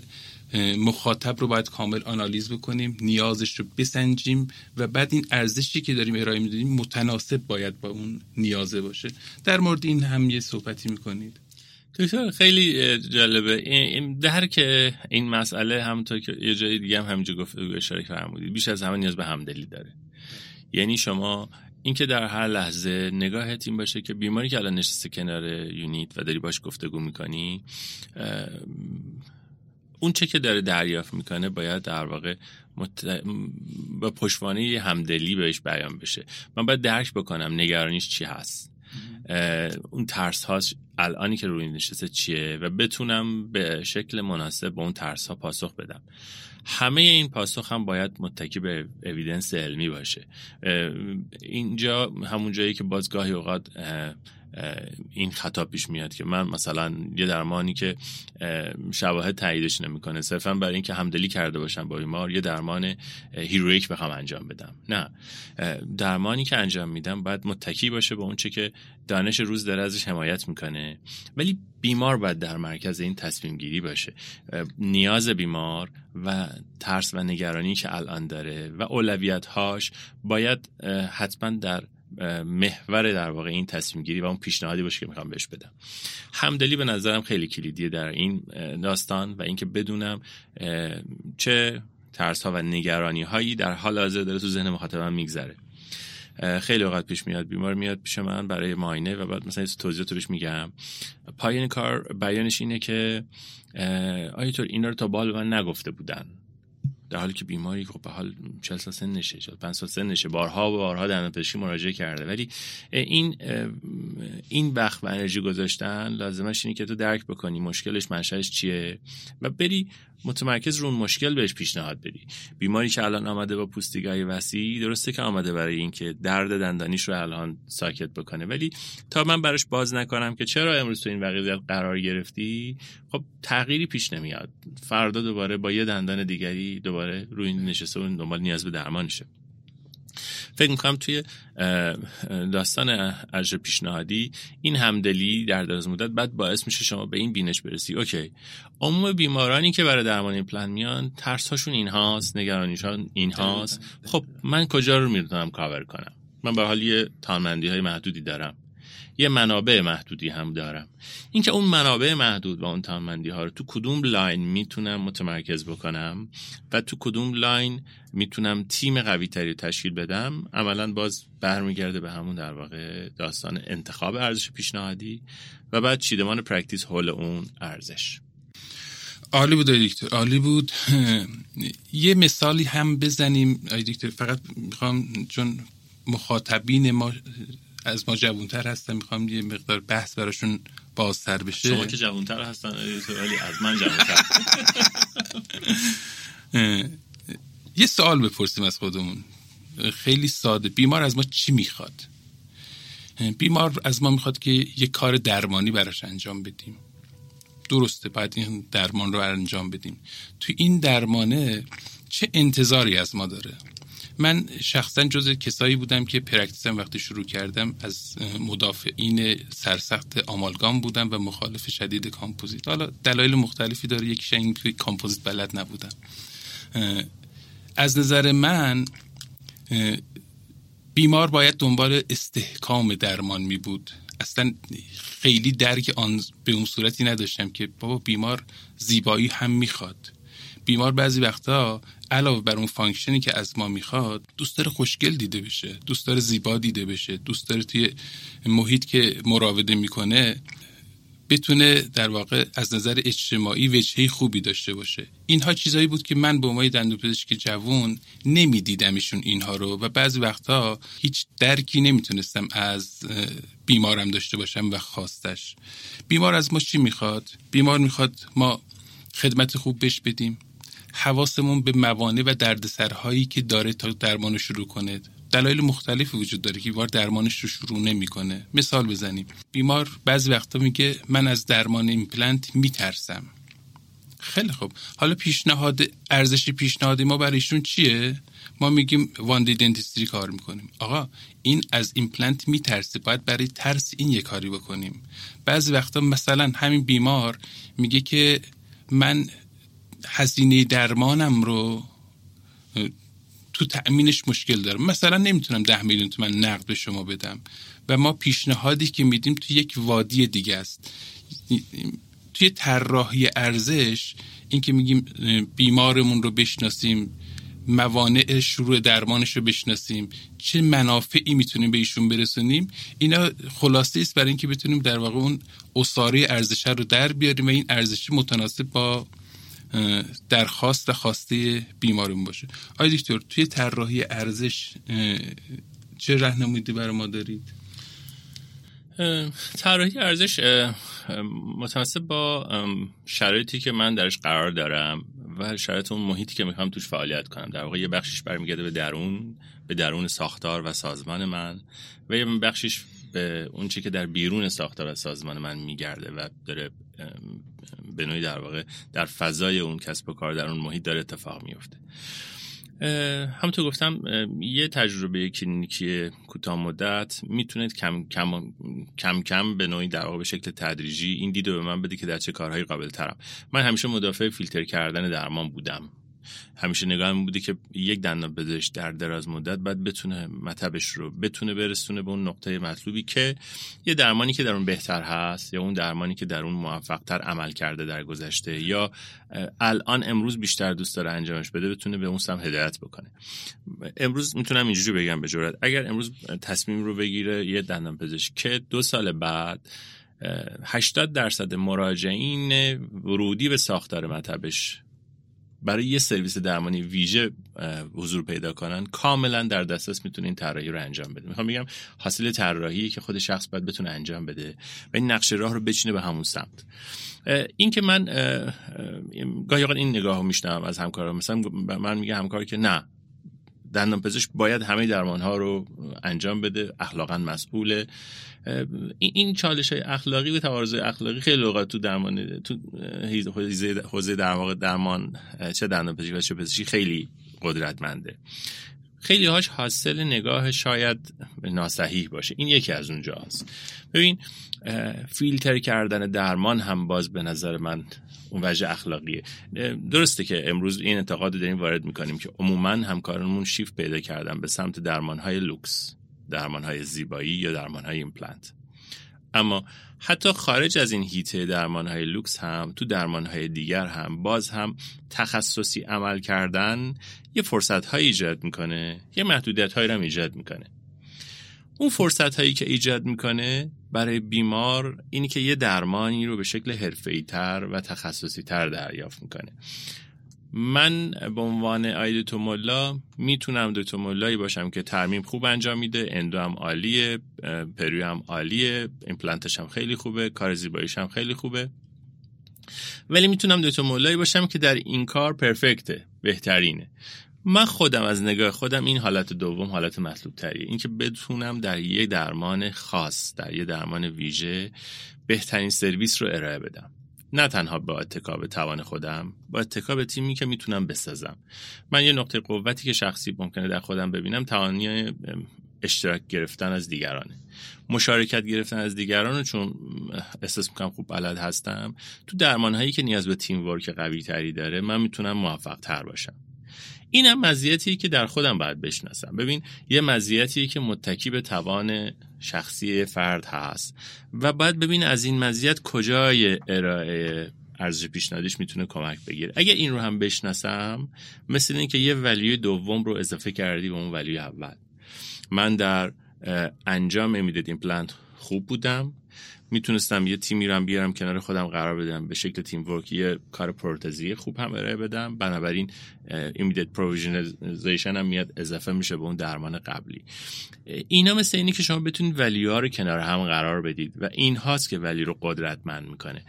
مخاطب رو باید کامل آنالیز بکنیم نیازش رو بسنجیم و بعد این ارزشی که داریم ارائه میدیم متناسب باید با اون نیازه باشه. در مورد این هم یه صحبتی می‌کنید. دکتر خیلی جالبه. این درک این مسئله همونطور که یه جای دیگه هم همینجا گفت اشاره فرمودید بیش از همه نیاز به همدلی داره. یعنی شما اینکه در هر لحظه نگاهت این باشه که بیماری که الان نشسته کنار یونیت و داری باش گفتگو می‌کنی اون چه که داره دریافت می‌کنه باید در واقع مت... با پشتوانه همدلی بهش بیان بشه. من باید درک بکنم نگرانیش چی هست. اون ترس هاش الانی که روی نشسته چیه و بتونم به شکل مناسب به اون ترس ها پاسخ بدم. همه این پاسخ هم باید متکی به اویدنس علمی باشه. اینجا همون جایی که بازگاهی اوقات این خطا پیش میاد که من مثلا یه درمانی که شواهد تاییدش نمی‌کنه صرفا برای اینکه همدلی کرده باشم با بیمار یه درمان هیرویک بخوام انجام بدم. نه. درمانی که انجام میدم باید متکی باشه به اون چه که دانش روز داره ازش حمایت می‌کنه. ولی بیمار باید در مرکز این تصمیم گیری باشه. نیاز بیمار و ترس و نگرانی که الان داره و اولویت هاش باید حتما در محور در واقع این تصمیم گیری و اون پیشنهادی باشه که می‌خوام بهش بدم. همدلی به نظرم خیلی کلیدیه در این داستان و اینکه بدونم چه ترس ها و نگرانی هایی در حال حاضر داره تو ذهن مخاطبم میگذره. خیلی اوقات پیش میاد بیمار میاد پیش من برای ماینه و بعد مثلا توضیحات روش میگم. پایین کار بیانش اینه که آیا اینا رو تا بال من نگفته بودن؟ در حالی که بیماری خب به حال 40 سال سنشه 5 سال سنشه. بارها و بارها دندانپزشکی مراجعه کرده. ولی این این وقت و انرژی گذاشتن لازمش اینه که تو درک بکنی مشکلش منشأش چیه. و بری متمرکز رو اون مشکل بهش پیشنهاد بدی. بیماری که الان آمده با پوستیگای وسیع درسته که آمده برای اینکه درد دندانیش رو الان ساکت بکنه. ولی تا من براش باز نکنم که چرا امروز تو این وضعیت قرار گرفتی خب تغییری پیش نمیاد. فردا دوباره با یه دندان دیگری دوباره روی نشسته و دنبال نیاز به درمانشه. فکر می‌کنم توی داستان ارج پیشنهادی این همدلی در دراز مدت بعد باعث میشه شما به این بینش برسی. اوکی. عموم بیمارانی که برای درمان این پلن میان ترس هاشون این هاست نگرانیشان این هاست خب من کجا رو می‌تونم کاور کنم؟ من به حال یه تانمندی های محدودی دارم. یه منابع محدودی هم دارم. اینکه اون منابع محدود و اون توانمندی ها رو تو کدوم line می‌تونم متمرکز بکنم و تو کدوم line می‌تونم تیم قوی تری تشکیل بدم عملا باز برمیگرده به همون در واقع داستان انتخاب ارزش پیشنهادی و بعد چیدمان practice حول اون ارزش. عالی بود دکتر عالی بود. یه مثالی هم بزنیم. دکتر فقط می‌خوام چون مخاطبین ما از ما جوانتر هستن می‌خوام یه مقدار بحث براشون بازتر بشه. شما که جوانتر هستن ولی از من جوانتر. یه سوال بپرسیم از خودمون. خیلی ساده. بیمار از ما چی می‌خواد؟ بیمار از ما می‌خواد که یه کار درمانی براش انجام بدیم. درسته باید این درمان رو انجام بدیم. تو این درمانه چه انتظاری از ما داره؟ من شخصا جز کسایی بودم که practice م وقتی شروع کردم از مدافعین سرسخت آمالگام بودم و مخالف شدید کامپوزیت. حالا دلایل مختلفی داره یکیش این کامپوزیت بلد نبودم. از نظر من بیمار باید دنبال استحکام درمان می بود. اصلا خیلی درک آن به اون صورتی نداشتم که بابا بیمار زیبایی هم می‌خواد. بیمار بعضی وقتا علاوه بر اون فانکشنی که از ما می‌خواد دوست داره خوشگل دیده بشه دوست داره زیبا دیده بشه دوست داره توی محیط که مراوده می‌کنه بتونه در واقع از نظر اجتماعی وجهه خوبی داشته باشه. اینها چیزایی بود که من به عنوان دندوپزشک جوون نمیدیدمشون اینها رو و بعضی وقتا هیچ درکی نمی‌تونستم از بیمارم داشته باشم و خواستش. بیمار از ما چی می‌خواد؟ بیمار می‌خواد ما خدمت خوب بش بدیم. حواسمون به موانع و دردسرهایی که داره تا درمان شروع کنه. دلایل مختلفی وجود داره که بیمار درمانش رو شروع نمی‌کنه. مثال بزنیم. بیمار بعضی وقتا میگه من از درمان ایمپلنت میترسم. خیلی خوب. حالا پیشنهاد ارزش پیشنهادی ما برایشون چیه؟ ما میگیم one day dentistry کار می‌کنیم. آقا این از ایمپلنت میترسه. باید برای ترس این یه کاری بکنیم. بعضی وقتا مثلا همین بیمار میگه که من هزینه درمانم رو تو تأمینش مشکل دارم. مثلا نمی‌تونم ده میلیون تومن نقد به شما بدم و ما پیشنهادی که میدیم تو یک وادی دیگه است. توی طراحی ارزش این که میگیم بیمارمون رو بشناسیم موانع شروع درمانش رو بشناسیم چه منافعی می‌تونیم به ایشون برسونیم اینا خلاصه است برای اینکه بتونیم در واقع اون اصاره ارزش رو در بیاریم و این ارزش متناسب با درخواست و خواسته بیمارون باشه. آیا دکتر توی طراحی ارزش چه رهنمودی برای ما دارید؟ طراحی ارزش متناسب با شرایطی که من درش قرار دارم و شرایط اون محیطی که می‌خوام توش فعالیت کنم. در واقع یه بخشش برمیگرده به درون به درون ساختار و سازمان من و یه بخشش به اون چی که در بیرون ساختار سازمان من میگرده و داره به نوعی در واقع در فضای اون کسب و کار در اون محیط داره اتفاق میفته همونطور گفتم یه تجربه کلینیکی کوتاه مدت می‌تونه کم کم کم کم به نوعی در به شکل تدریجی این دیدو به من بده که در چه کارهایی قابل ترم من همیشه مدافع فیلتر کردن درمان بودم. همیشه نگاه بوده که یک دندان پزشک در دراز مدت باید بتونه مطبش رو بتونه برسونه به اون نقطه مطلوبی که یه درمانی که در اون بهتر هست یا اون درمانی که در اون موفقتر عمل کرده در گذشته یا الان امروز بیشتر دوست داره انجامش بده بتونه به اون سم هدایت بکنه. امروز می‌تونم اینجوری بگم به جرات اگر امروز تصمیم رو بگیره یه دندان پزشک که دو سال بعد 80 درصد مراجعین ورودی به ساختار مطبش برای یه سرویس درمانی ویژه حضور پیدا کنن کاملا در دسترس می‌تونه این طراحی رو انجام بده. می‌خوام بگم حاصل طراحی که خود شخص باید بتونه انجام بده و این نقشه راه رو بچینه به همون سمت. این که من گاهی این نگاه رو میشنم از همکارا. مثلا من میگه همکار که نه دندان پزشک باید همه درمان ها رو انجام بده اخلاقا مسئوله. این چالش های اخلاقی و تعارض اخلاقی خیلی اوقات تو درمان تو حوزه در واقع درمان چه دندان پزشکی و چه پزشکی خیلی قدرتمنده. خیلی هاش حاصل نگاه شاید ناسحیح باشه. این یکی از اونجاست. ببین فیلتر کردن درمان هم باز به نظر من اون وجه اخلاقیه. درسته که امروز این انتقاد داریم وارد می‌کنیم که عموما همکارانمون شیفت پیدا کردن به سمت درمان های لوکس درمان های زیبایی یا درمان های ایمپلنت. اما حتی خارج از این حیطه درمان های لوکس هم تو درمان های دیگر هم باز هم تخصصی عمل کردن یه فرصت ایجاد می‌کنه یه محدودیت های رو ایجاد می‌کنه. اون فرصت هایی که ایجاد می‌کنه برای بیمار اینی که یه درمانی رو به شکل حرفه‌ای تر و تخصصی تر دریافت می‌کنه. من به عنوان آقای ملا می‌تونم ملایی باشم که ترمیم خوب انجام میده. endo هم عالیه perio هم عالیه ایمپلنتش هم خیلی خوبه کار زیباییش هم خیلی خوبه. ولی می‌تونم ملایی باشم که در این کار perfect ه بهترینه. من خودم از نگاه خودم این حالت دوم حالت مطلوب تریه اینکه بتونم در یه درمان خاص در یه درمان ویژه بهترین سرویس رو ارائه بدم. نه تنها با اتکاب توان خودم با اتکاب تیمی که می‌تونم بسازم. من یه نقطه قوتی که شخصی ممکنه در خودم ببینم توانی اشتراک گرفتن از دیگرانه. مشارکت گرفتن از دیگران چون احساس می‌کنم خوب بلد هستم. تو درمان هایی که نیاز به تیم ورک قوی تری داره من می‌تونم موفق تر باشم. این هم مزیتی که در خودم باید بشناسم. ببین یه مزیتی که متکی به توان شخصی فرد هست. و باید ببین از این مزیت کجای ارائه ارزش پیشنهادیش می‌تونه کمک بگیره. اگه این رو هم بشناسم مثل اینکه یه value ی دوم رو اضافه کردی به اون value ی اول. من در انجام immediate implant خوب بودم. می‌تونستم یه تیمی رو بیارم کنار خودم قرار بدم. به شکل teamwork یه کار پروتزی خوب هم ارائه بدم. بنابراین immediate provisionalization هم میاد اضافه میشه به اون درمان قبلی. اینا مثل اینی که شما بتونید value ها رو کنار هم قرار بدید و این هاست که value رو قدرتمند می‌کنه.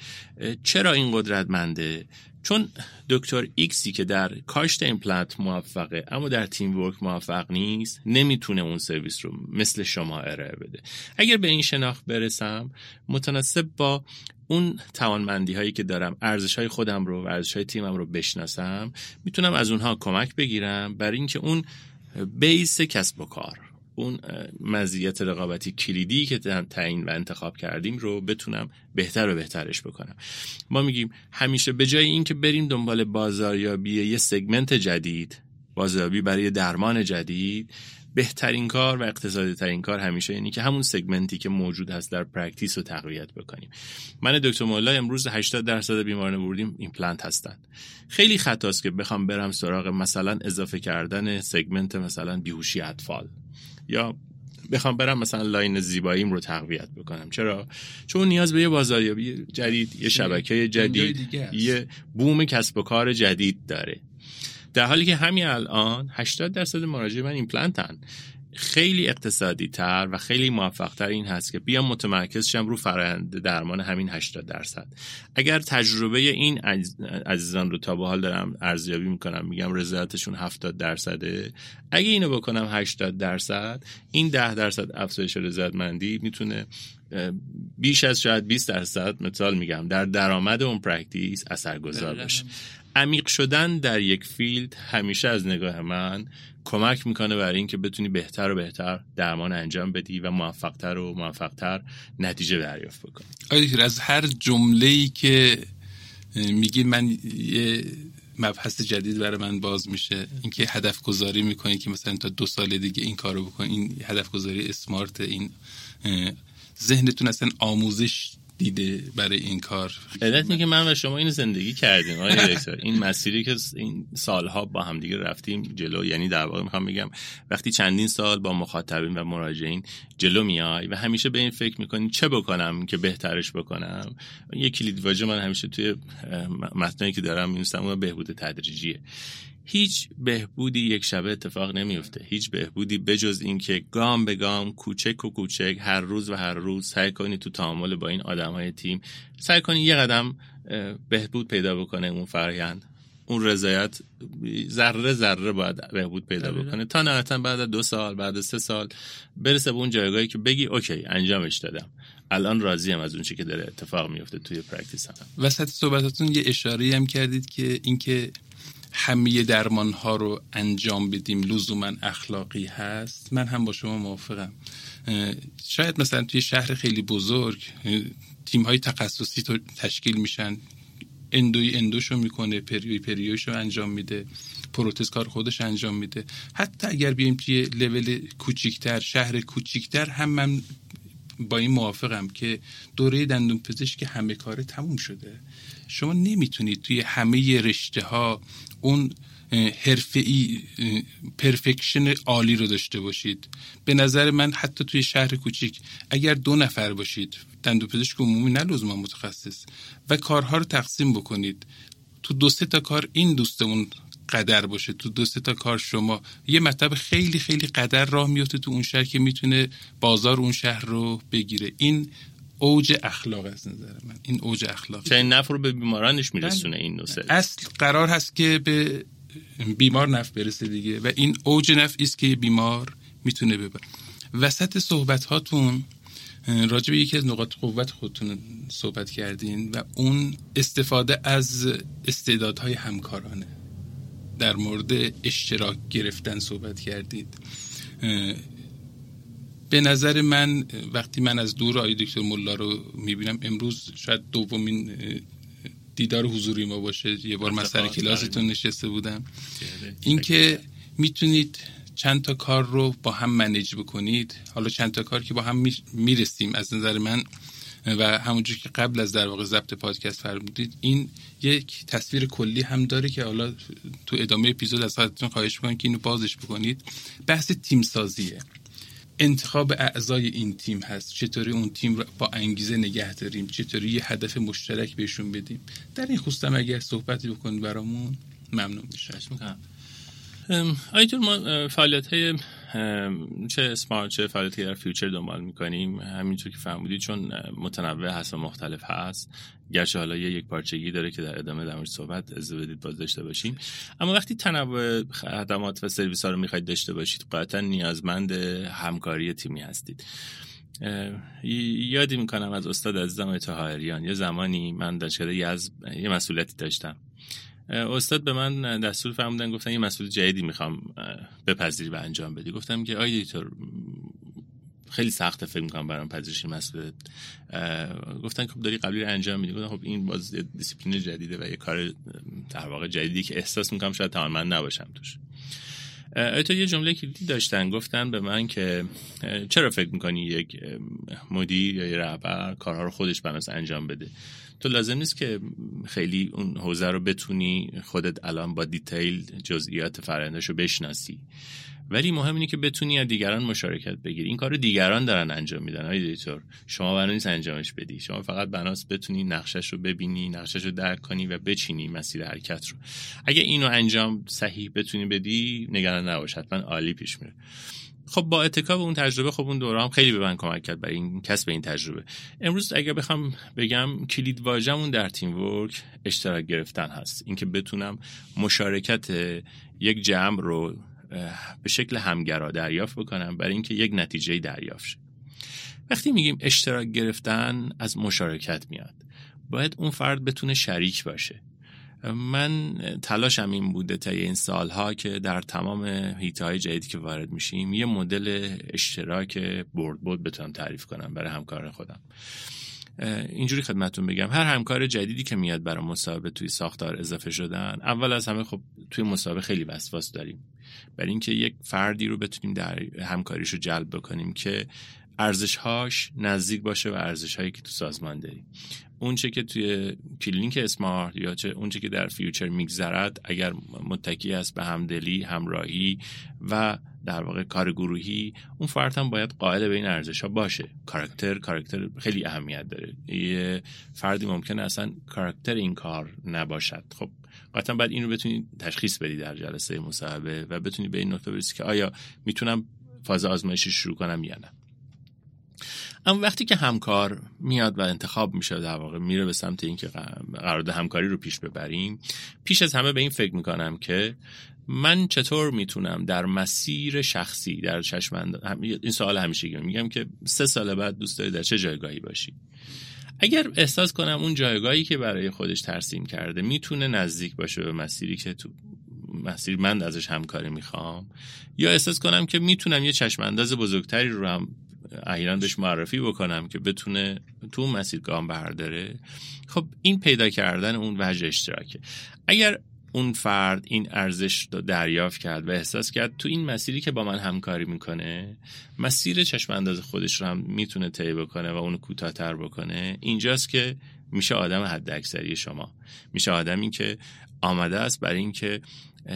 چرا این قدرتمنده؟ چون دکتر ایکسی که در کاشت ایمپلنت موفقه اما در teamwork موفق نیست نمی‌تونه اون سرویس رو مثل شما ارائه بده. اگر به این شناخت برسم متناسب با اون توانمندی هایی که دارم ارزش های خودم رو و ارزش های تیمم رو بشناسم می‌تونم از اونها کمک بگیرم برای اینکه اون base کسب و کار اون مزیت رقابتی کلیدی که تعیین و انتخاب کردیم رو بتونم بهتر و بهترش بکنم. ما میگیم همیشه به جای اینکه بریم دنبال بازاریابی یه segment جدید بازاریابی برای درمان جدید بهترین کار و اقتصادی ترین کار همیشه اینی که همون segment ی که موجود هست در practice رو تقویت بکنیم. من دکتر مولا امروز 80 درصد بیماران بردیم ایمپلنت هستند خیلی خطاست که بخوام برم سراغ مثلا اضافه کردن segment مثلا بیهوشی اطفال. یا بخوام برم مثلا line زیباییم رو تقویت بکنم. چرا؟ چون نیاز به یه بازاریابی جدید یه شبکه جدید یه بوم کسب و کار جدید داره. در حالی که همین الان 80 درصد مراجع من ایمپلنتن. خیلی اقتصادی تر و خیلی موفق تر این هست که بیام متمرکز شم رو فرآیند درمان همین 80 درصد. اگر تجربه این عزیزان رو تا به حال دارم ارزیابی می‌کنم میگم رضایتشون 70 درصده. اگه اینو بکنم 80 درصد این 10 درصد افزایش رضایتمندی می‌تونه بیش از شاید 20 درصد مثال میگم در درآمد اون practice اثرگذار باشه. عمیق شدن در یک field همیشه از نگاه من کمک می‌کنه برای اینکه بتونی بهتر و بهتر درمان انجام بدی و موفقتر و موفقتر نتیجه دریافت بکنی. از هر جمله ای که میگی من یه مبحث جدید برای من باز میشه. اینکه هدف گذاری می‌کنی که مثلا تا دو سال دیگه این کارو بکن این هدف گذاری اسمارت این ذهنتون اصلا آموزش دیده برای این کار. علت که من و شما این زندگی کردیم آقای این مسیری که این سالها با هم دیگه رفتیم جلو یعنی در واقع می‌خوام بگم وقتی چندین سال با مخاطبین و مراجعین جلو میای و همیشه به این فکر می‌کنی چه بکنم که بهترش بکنم؟ یه کلید واژه من همیشه توی متنایی که دارم می‌نویسم اون بهبود تدریجیه. هیچ بهبودی یک شبه اتفاق نمیفته. هیچ بهبودی بجز اینکه گام به گام کوچک و کوچک هر روز و هر روز سعی کنی تو تعامل با این آدم های تیم سعی کنی یه قدم بهبود پیدا بکنه اون فرایند. اون رضایت ذره ذره باید بهبود پیدا بکنه. تا نهایتا بعد دو سال بعد سه سال برسه به اون جایگاهی که بگی okay انجامش دادم. الان راضیم از اون چی که داره اتفاق میفته توی practice هم. وسط صحبتاتون یه اشاره هم کردید که اینکه همه درمان ها رو انجام بدیم لزوما اخلاقی هست. من هم با شما موافقم. شاید مثلا توی شهر خیلی بزرگ تیم های تخصصی تشکیل میشن. اندوی اندوشو می‌کنه پریوی پریوشو انجام میده پروتز کار خودش انجام میده. حتی اگر بیایم توی لول کوچیکتر شهر کوچیکتر هم من با این موافقم که دوره دندون پزشک همه کاره تموم شده. شما نمی‌تونید توی همه رشته ها اون حرفه‌ای پرفکشن عالی رو داشته باشید. به نظر من حتی توی شهر کوچیک اگر دو نفر باشید دندوپزشک عمومی نه لزوما متخصص و کارها رو تقسیم بکنید تو دو سه تا کار این دوستمون قدر باشه. تو دو سه تا کار شما یه مطلب خیلی خیلی قدر راه میفته تو اون شهر که می‌تونه بازار اون شهر رو بگیره. این اوج اخلاق از نظر من. این اوج اخلاق چه نفع رو به بیمارانش میرسونه این نوسه اصل قرار هست که به بیمار نفع برسه دیگه و این اوج نفع است که بیمار می‌تونه ببر وسط صحبت هاتون راجع به یکی از نقاط قوت خودتون صحبت کردین و اون استفاده از استعدادهای همکارانه. در مورد اشتراک گرفتن صحبت کردید. به نظر من وقتی من از دور آقای دکتر ملا رو می‌بینم امروز شاید دومین دیدار حضوری ما باشه. یه بار من سر کلاستون نشسته بودم. اینکه می‌تونید چند تا کار رو با هم منیج بکنید. حالا چند تا کار که با هم می‌رسیم از نظر من. و همونجور که قبل از در واقع ضبط پادکست فرمودید این یک تصویر کلی هم داره که حالا تو ادامه اپیزود از خودتون خواهش می‌کنم که اینو بازش بکنید. بحث تیم سازیه انتخاب اعضای این تیم هست. چطوری اون تیم رو با انگیزه نگه داریم؟ چطوری یه هدف مشترک بهشون بدیم؟ در این خواستم اگر صحبتی بکنید برامون ممنون میشه آیتون ما فعالیت های چه اسمارت چه فعالیتی در فیوچر دنبال می‌کنیم همینطور که فهمیدید چون متنوع هست و مختلف هست. گرچه حالا یه یک پارچگی داره که در ادامه در صحبت از بدید باز داشته باشیم. اما وقتی تنوع خدمات و سرویس ها رو می‌خواید داشته باشید قاعدتا نیازمند همکاری تیمی هستید. یادی می‌کنم از استاد عزیزم تهاریان یه زمانی من دانشکده یزد یه مسئولیتی داشتم. استاد به من دستور فرمودن گفتن یه مسئول جدیدی می‌خوام بپذیری و انجام بدی. گفتم که آقای دکتر خیلی سخته فکر می‌کنم برام پذیرش مسئله. گفتن که داری قبلی رو انجام میدی. گفتم خب این باز دیسیپلین جدیده و یه کار در واقع جدیدی که احساس می‌کنم شاید توانمند نباشم توش. تو یه جمله کلیدی داشتن گفتن به من که چرا فکر می‌کنی یک مدیر یا یه رهبر کارها رو خودش بناس انجام بده؟ تو لازم نیست که خیلی اون حوزه رو بتونی خودت الان با detail جزئیات فرآیندش رو بشناسی. ولی مهم اینه که بتونی از دیگران مشارکت بگیری. این کارو دیگران دارن انجام میدن آقای دکتر شما بنا نیست انجامش بدی. شما فقط بناس بتونی نقشش رو ببینی نقشش رو درک کنی و بچینی مسیر حرکت رو. اگه اینو انجام صحیح بتونی بدی نگران نباش حتما عالی پیش میره. خب با اتکا به اون تجربه خب اون دوره هم خیلی به من کمک کرد برای این کسب این تجربه. امروز اگر بخوام بگم کلید واژمون در تیم ورک اشتراک گرفتن هست. اینکه بتونم مشارکت یک جمع رو به شکل همگرا دریافت بکنم برای اینکه یک نتیجه دریافت شه. وقتی میگیم اشتراک گرفتن از مشارکت میاد. باید اون فرد بتونه شریک باشه. من تلاشم این بوده تا این سالها که در تمام حیطه های جدیدی که وارد میشیم یه مدل اشتراک برد برد بتونم تعریف کنم برای همکار خودم. اینجوری خدمتون بگم. هر همکار جدیدی که میاد برای مسابقه توی ساختار اضافه شدن اول از همه خب توی مسابقه خیلی وسواس داریم. برای اینکه یک فردی رو بتونیم در همکاریش رو جلب بکنیم که ارزشهاش نزدیک باشه و ارزش هایی که تو سازمان داریم اون چه که توی کلینیک Smart یا چه اون چه که در Future میگذرد اگر متکی است به همدلی همراهی و در واقع کار گروهی اون فرد هم باید قائل به این ارزش ها باشه. کاراکتر کاراکتر خیلی اهمیت داره. یه فردی ممکنه اصلا کاراکتر این کار نباشد. خب قطعا باید این رو بتونید تشخیص بدی در جلسه مصاحبه و بتونی به این نکته برسی که آیا می‌تونم فاز آزمایشی شروع کنم یا نه. اما وقتی که همکار میاد و انتخاب میشه در واقع میره به سمت اینکه قرارداد همکاری رو پیش ببریم پیش از همه به این فکر می‌کنم که من چطور می‌تونم در مسیر شخصی در چشمند این سوال همیشه میگم که سه سال بعد دوست داری در چه جایگاهی باشی؟ اگر احساس کنم اون جایگاهی که برای خودش ترسیم کرده می‌تونه نزدیک باشه به مسیری که تو مسیر من ازش همکاری می‌خوام یا احساس کنم که می‌تونم یه چشم انداز بزرگتری رو هم احیانا بهش معرفی بکنم که بتونه تو اون مسیر گام برداره. خب این پیدا کردن اون وجه اشتراکه. اگر اون فرد این ارزش رو دریافت کرد و احساس کرد تو این مسیری که با من همکاری می‌کنه مسیر چشم انداز خودش رو هم می‌تونه طی بکنه و اونو کوتاهتر بکنه اینجاست که میشه آدم حد اکثری شما. میشه آدمی که آمده است برای اینکه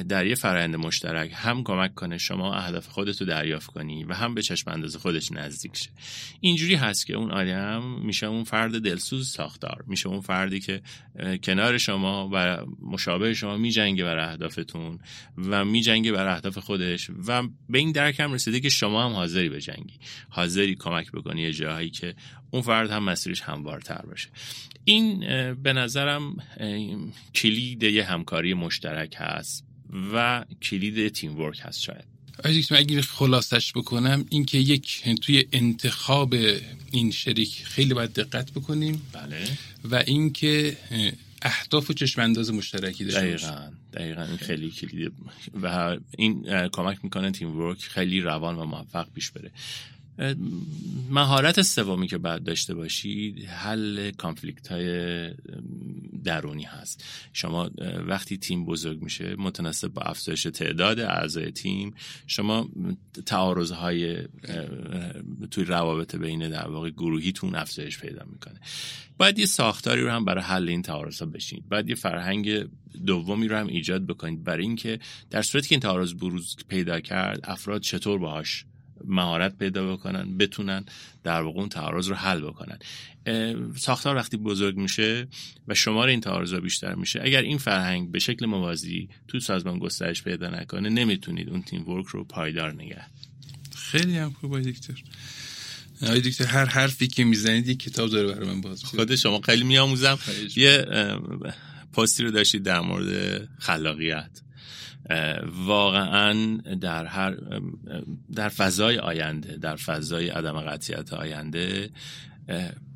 در یه فرایند مشترک هم کمک کنه شما اهداف خودتو دریافت کنی و هم به چشم انداز خودش نزدیک شه. اینجوری هست که اون آدم میشه اون فرد دلسوز ساختار. میشه اون فردی که کنار شما و مشابه شما میجنگه بر اهدافتون و میجنگه بر اهداف خودش و به این درک هم رسیده که شما هم حاضری به جنگی. حاضری کمک بکنی یه جاهایی که اون فرد هم مسیرش هموارتر باشه. این به نظرم کلید یه همکاری مشترک هست و کلید تیم ورک هست شاید. اگه خلاصش بکنم اینکه یک توی انتخاب این شریک خیلی باید دقت بکنیم بله. و اینکه اهداف و چشم انداز مشترکی داشته دقیقا دقیقا. این خیلی کلیده و این کمک می‌کنه تیم ورک خیلی روان و موفق پیش بره. مهارت سومی که باید داشته باشید حل کانفلیکت های درونی هست. شما وقتی تیم بزرگ میشه متناسب با افزایش تعداد اعضای تیم شما تعارض های توی روابط بین در واقع گروهیتون افزایش پیدا می‌کنه. باید یه ساختاری رو هم برای حل این تعارض ها بشینید. باید یه فرهنگ دومی رو هم ایجاد بکنید برای اینکه در صورتی که این تعارض بروز پیدا کرد افراد چطور باهاش مهارت پیدا بکنن بتونن در واقع اون تعارض رو حل بکنن. ساختار وقتی بزرگ میشه و شمار این تعارض بیشتر میشه اگر این فرهنگ به شکل موازی تو سازمان گسترش پیدا نکنه نمی‌تونید اون تیم ورک رو پایدار نگه. خیلی هم خوب دکتر. آقای دکتر هر حرفی که می‌زنید یک کتاب داره برای من باز خود شما خیلی میآموزم. یه پستی رو داشتید در مورد خلاقیت. واقعا در هر در فضای آینده در فضای عدم قطعیت آینده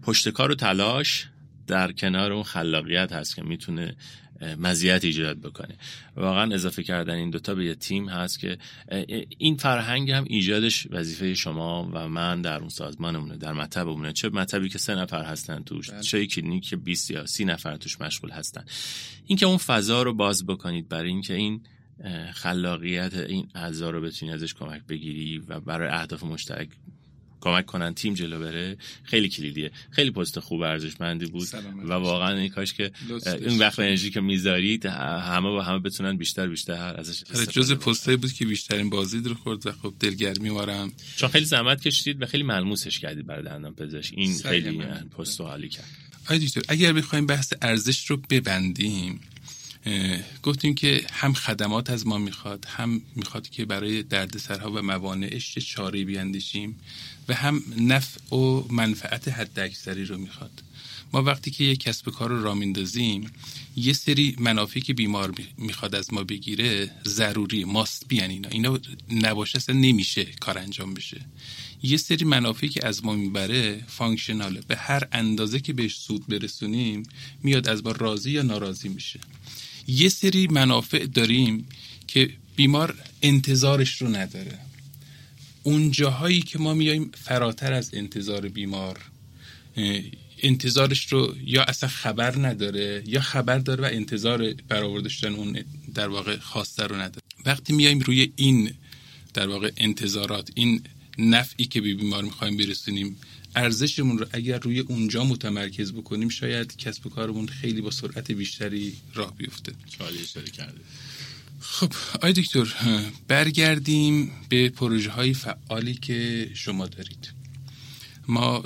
پشتکار و تلاش در کنار اون خلاقیت هست که می‌تونه مزیت ایجاد بکنه. واقعا اضافه کردن این دوتا به یه تیم هست که این فرهنگ هم ایجادش وظیفه شما و من در اون سازمانمونه در مطبمونه. چه مطبی که سه نفر هستن توش بله. چه کلینیک که 20 یا سی نفر توش مشغول هستن. اینکه اون فضا رو باز بکنید برای اینکه این خلاقیت این اعضا رو بتونی ازش کمک بگیری و برای اهداف مشترک کمک کنن تیم جلو بره خیلی کلیدیه. خیلی پست خوب ارزشمندی بود و واقعا این کاش که این وقت انرژی که می‌ذارید همه و همه بتونن بیشتر بیشتر ازش آره، جز پستایی بود که بیشترین بازی رو خورد و خب دلگرمی وارم چون خیلی زحمت کشیدید و خیلی ملموسش کردید برای دندان پزشک. این خیلی پست حالی کرد. اگر بخوایم بحث ارزش رو ببندیم گفتیم که هم خدمات از ما می‌خواد هم می‌خواد که برای دردسرها و موانعش چاره بیاندیشیم و هم نفع و منفعت حد اکثری رو می‌خواد. ما وقتی که یک کسب کار رو را میندازیم یه سری منافعی که بیمار می‌خواد از ما بگیره ضروری ماست بیان اینا. اینا نباشه اصلا نمیشه کار انجام بشه. یه سری منافعی که از ما می‌بره فانکشناله به هر اندازه که بهش سود برسونیم میاد از ما راضی یا ناراضی میشه. یه سری منافع داریم که بیمار انتظارش رو نداره. اون جاهایی که ما میایم فراتر از انتظار بیمار انتظارش رو یا اصلا خبر نداره یا خبر داره و انتظار برآورده اون در واقع خواسته رو نداره. وقتی میایم روی این در واقع انتظارات این نفعی که به بیمار می‌خوایم برسونیم ارزشمون رو اگر روی اونجا متمرکز بکنیم شاید کسب و کارمون خیلی با سرعت بیشتری راه بیفته. کرده. خب آقای دکتر برگردیم به پروژه های فعالی که شما دارید. ما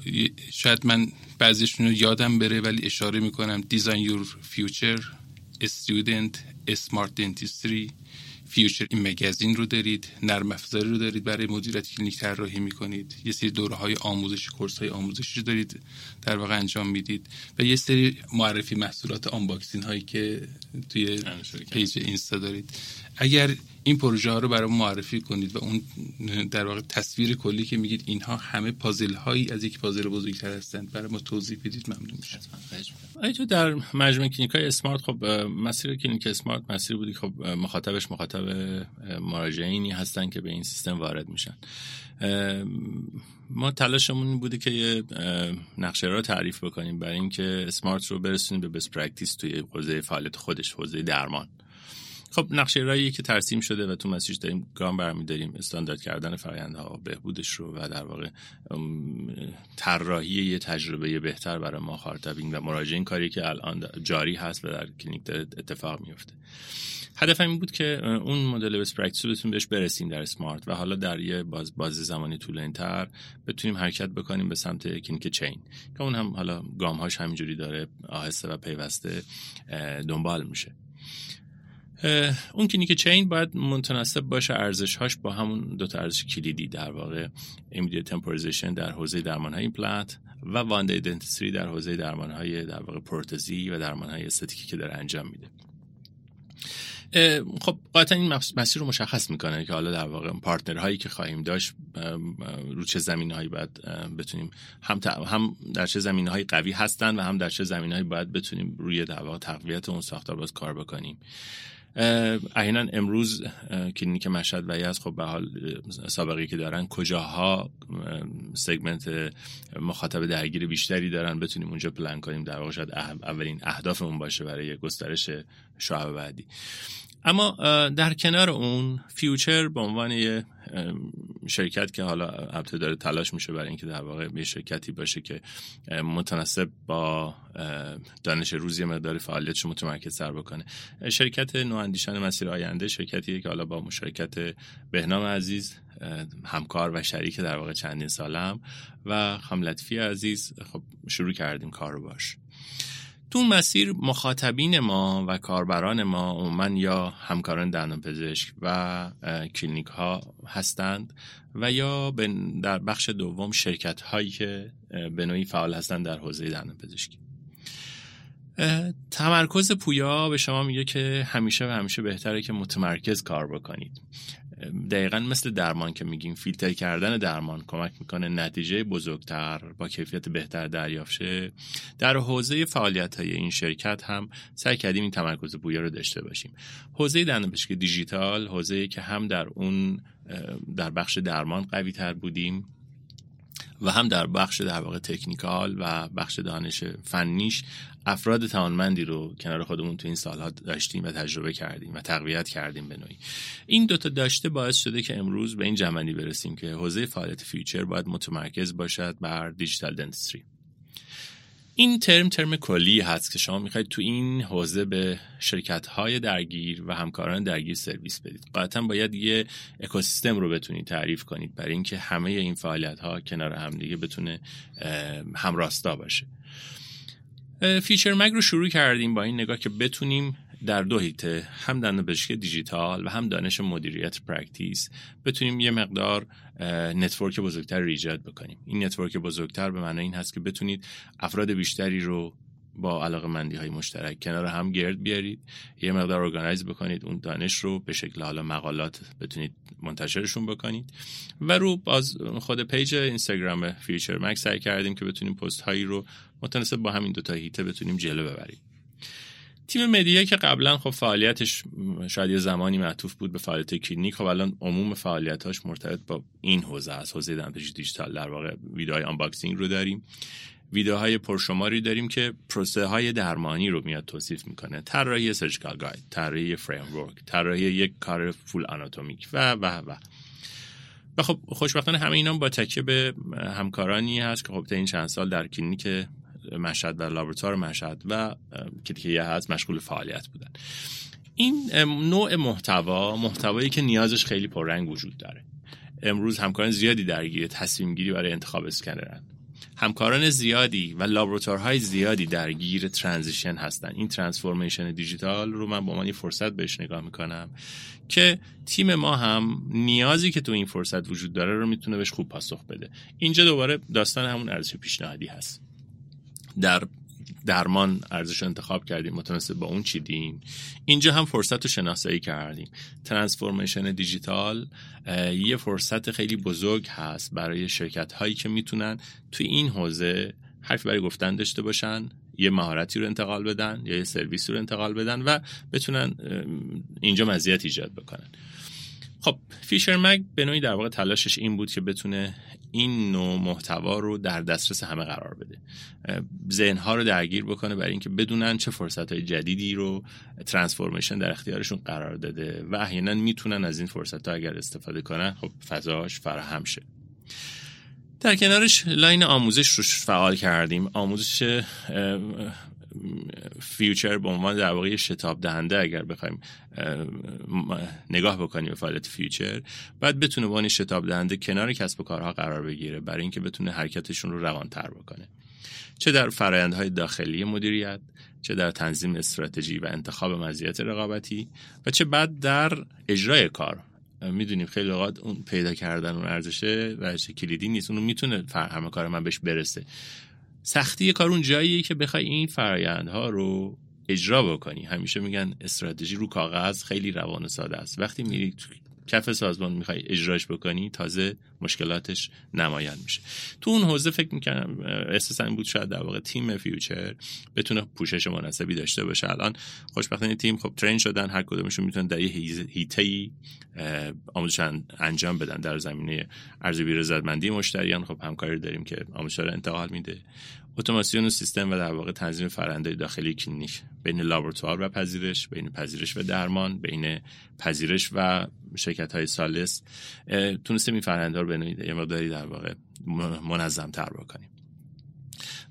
شاید من بعضیشون رو یادم بره ولی اشاره می‌کنم. Design Your Future Student Smart Dentistry Future این magazine رو دارید نرم افزاری رو دارید برای مدیریت کلینیک طراحی می‌کنید. یه سری دوره های آموزشی course های آموزشی دارید در واقع انجام می‌دید و یه سری معرفی محصولات unboxing هایی که توی page اینستا دارید. اگر این پروژه ها رو برای معرفی کنید و اون در واقع تصویر کلی که میگید اینها همه پازل هایی از یک پازل بزرگتر هستند. برای ما توضیح بدید ممنون میشه تو در مجموعه کلینیک های Smart خب مسیر کلینیک Smart مسیر بودی خب مخاطبش مخاطب مراجعینی هستن که به این سیستم وارد میشن. ما تلاشمون بوده که یه نقشه رو تعریف بکنیم برای اینکه Smart رو برسونیم به best practice توی حوزه فعالیت خودش حوزه درمان. خب نقشه راهی که ترسیم شده و تو مسیرش داریم گام برمیداریم استاندارد کردن فرآیندها بهبودش رو و در واقع طراحی یه تجربه بهتر برای مخاطبین و مراجعین کاری که الان جاری هست و در کلینیک داره اتفاق میفته هدف این بود که اون مدل best practice رو بتونیم بهش برسیم در Smart و حالا در یه بازه ی زمانی طولانی تر بتونیم حرکت بکنیم به سمت کلینیک chain که اون هم حالا گام هاش همینجوری داره آهسته و پیوسته دنبال میشه. اون کلینیک chain باید متناسب باشه. ارزش هاش با همون دو تا ارزش کلیدی در واقع immediate temporization در حوزه درمان های ایمپلنت و one day dentistry در حوزه درمان های در واقع پروتزی و درمان های استتیکی که داره انجام میده. خب قاطعا این مسیر رو مشخص می‌کنه که حالا در واقع partner هایی که خواهیم داشت رو چه زمین هایی باید بتونیم هم, هم در چه زمین هایی قوی هستن و هم در چه زمین هایی باید بتونیم روی در واقع تقویت اون ساختار باز کار بکنیم. احیانا امروز کلینیک مشهد و از خب به حال سابقه که دارن کجاها سگمنت مخاطب درگیر بیشتری دارن بتونیم اونجا پلان کنیم در واقع شاید اولین اهدافمون باشه برای گسترش شعب بعدی. اما در کنار اون فیوچر به عنوان یه شرکت که حالا البته داره تلاش میشه برای اینکه در واقع یه شرکتی باشه که متناسب با دانش روزی مقدار فعالیتش متمرکز سر بکنه. شرکت نواندیشان مسیر آینده شرکتیه که حالا با مشارکت بهنام عزیز همکار و شریک در واقع چندین سالم و خملطفی عزیز خب شروع کردیم کار رو باش. تو مسیر مخاطبین ما و کاربران ما عموما یا همکاران دندان پزشک و کلینیک ها هستند و یا در بخش دوم شرکت هایی که به نوعی فعال هستند در حوزه دندان پزشکی تمرکز پویا به شما میگه که همیشه و همیشه بهتره که متمرکز کار بکنید. دقیقا مثل درمان که میگیم فیلتر کردن درمان کمک می‌کنه نتیجه بزرگتر با کیفیت بهتر دریافت شه. در حوزه فعالیت های این شرکت هم سعی کردیم این تمرکز پویا رو داشته باشیم. حوزه دندانپزشکی دیجیتال حوزه که هم در اون در بخش درمان قوی تر بودیم. و هم در بخش در واقع technical و بخش دانش فنیش افراد توانمندی رو کنار خودمون تو این سالها داشتیم و تجربه کردیم و تقویت کردیم به نوعی. این دوتا داشته باعث شده که امروز به این جمع‌بندی برسیم که حوزه فعالیت Future باید متمرکز باشد بر digital dentistry. این term term کلی هست که شما می‌خواید تو این حوزه به شرکت های درگیر و همکاران درگیر سرویس بدید. قاعدتا باید یه اکوسیستم رو بتونید تعریف کنید برای اینکه همه این فعالیت ها کنار همدیگه بتونه همراستا باشه. Future Mag رو شروع کردیم با این نگاه که بتونیم در دو حیطه هم دندان پزشکی دیجیتال و هم دانش مدیریت practice بتونیم یه مقدار network بزرگتر رو ایجاد بکنیم. این network بزرگتر به معنی این هست که بتونید افراد بیشتری رو با علاقه مندی های مشترک کنار هم گرد بیارید یه مقدار organize بکنید اون دانش رو به شکل حالا مقالات بتونید منتشرشون بکنید. و رو باز خود page اینستاگرام فیچر مکس سعی کردیم که بتونیم پست هایی رو متناسب با همین دوتا حیطه بتونیم جلو ببریم. تیم media که قبلا خب فعالیتش شاید یه زمانی معطوف بود به فعالیت کلینیک خب الان عموم فعالیتاش مرتبط با این حوزه است. حوزه دندانپزشکی دیجیتال در واقع ویدیوهای unboxing رو داریم. ویدیوهای پرشماری داریم که پروسه های درمانی رو میاد توصیف می‌کنه. طراحی surgical guide طراحی framework طراحی یک کار full anatomic و و و. و خب خوشبختانه همه اینا با تکیه به همکارانی هست که خب این چند سال در کلینیک مشهد و لابراتوار مشهد و که هست مشغول فعالیت بودن. این نوع محتوا محتوایی که نیازش خیلی پررنگ وجود داره. امروز همکاران زیادی درگیر تصمیم گیری برای انتخاب scanner ن. همکاران زیادی و لابراتوارهای زیادی درگیر transition هستن. این transformation دیجیتال رو من با عنوان فرصت بهش نگاه می‌کنم که تیم ما هم نیازی که تو این فرصت وجود داره رو می‌تونه بهش خوب پاسخ بده. اینجا دوباره داستان همون ارزش پیشنهادی هست. در درمان ارزش انتخاب کردیم متناسب با اون چیدیم. اینجا هم فرصت رو شناسایی کردیم. ترانسفورمیشن دیجیتال یه فرصت خیلی بزرگ هست برای شرکت هایی که می‌تونن توی این حوزه حرفی برای گفتن داشته باشن یه مهارتی رو انتقال بدن یا یه سرویس رو انتقال بدن و بتونن اینجا مزیت ایجاد بکنن. خب فیشر مگ به نوعی در واقع تلاشش این بود که بتونه این نوع محتوا رو در دسترس همه قرار بده. ذهنها رو درگیر بکنه برای اینکه بدونن چه فرصت های جدیدی رو transformation در اختیارشون قرار داده و احیانا می‌تونن از این فرصت ها اگر استفاده کنن خب فضاش فراهم شه. در کنارش line آموزش رو فعال کردیم. آموزش Future به عنوان در واقع شتاب دهنده اگر بخوایم نگاه بکنیم به فعالیت فیوچر بعد بتونه به شتاب دهنده کنار کسب و کارها قرار بگیره برای اینکه بتونه حرکتشون رو روانتر بکنه. چه در فرایندهای داخلی مدیریت چه در تنظیم استراتژی و انتخاب مزیت رقابتی و چه بعد در اجرای کار. می‌دونیم خیلی اوقات اون پیدا کردن اون ارزشه ورزش کلیدی نیست اونو می‌تونه همه کار من بهش برسه. سختی کار اون جاییه که بخوای این فرایندها رو اجرا بکنی. همیشه میگن استراتژی رو کاغذ خیلی روان و ساده است. وقتی میری کف سازمان می‌خوای اجراش بکنی تازه مشکلاتش نمایان میشه. تو اون حوزه فکر می‌کنم احساس این بود شاید در واقع تیم فیوچر بتونه پوشش مناسبی داشته باشه. الان خوشبختانه تیم خب ترین شدن هر کدومشون می‌تونن در یه هیته ای آموزش انجام بدن. در زمینه ارزیابی رضایتمندی مشتریان خب همکاری داریم که آموزش رو انتقال میده. اتوماسیون سیستم و در واقع تنظیم روند داخلی کلینیک بین لابراتوار و پذیرش بین پذیرش و درمان بین پذیرش و شرکت های ثالث تونستیم این روند رو به یه مقداری در واقع منظم تر بکنیم.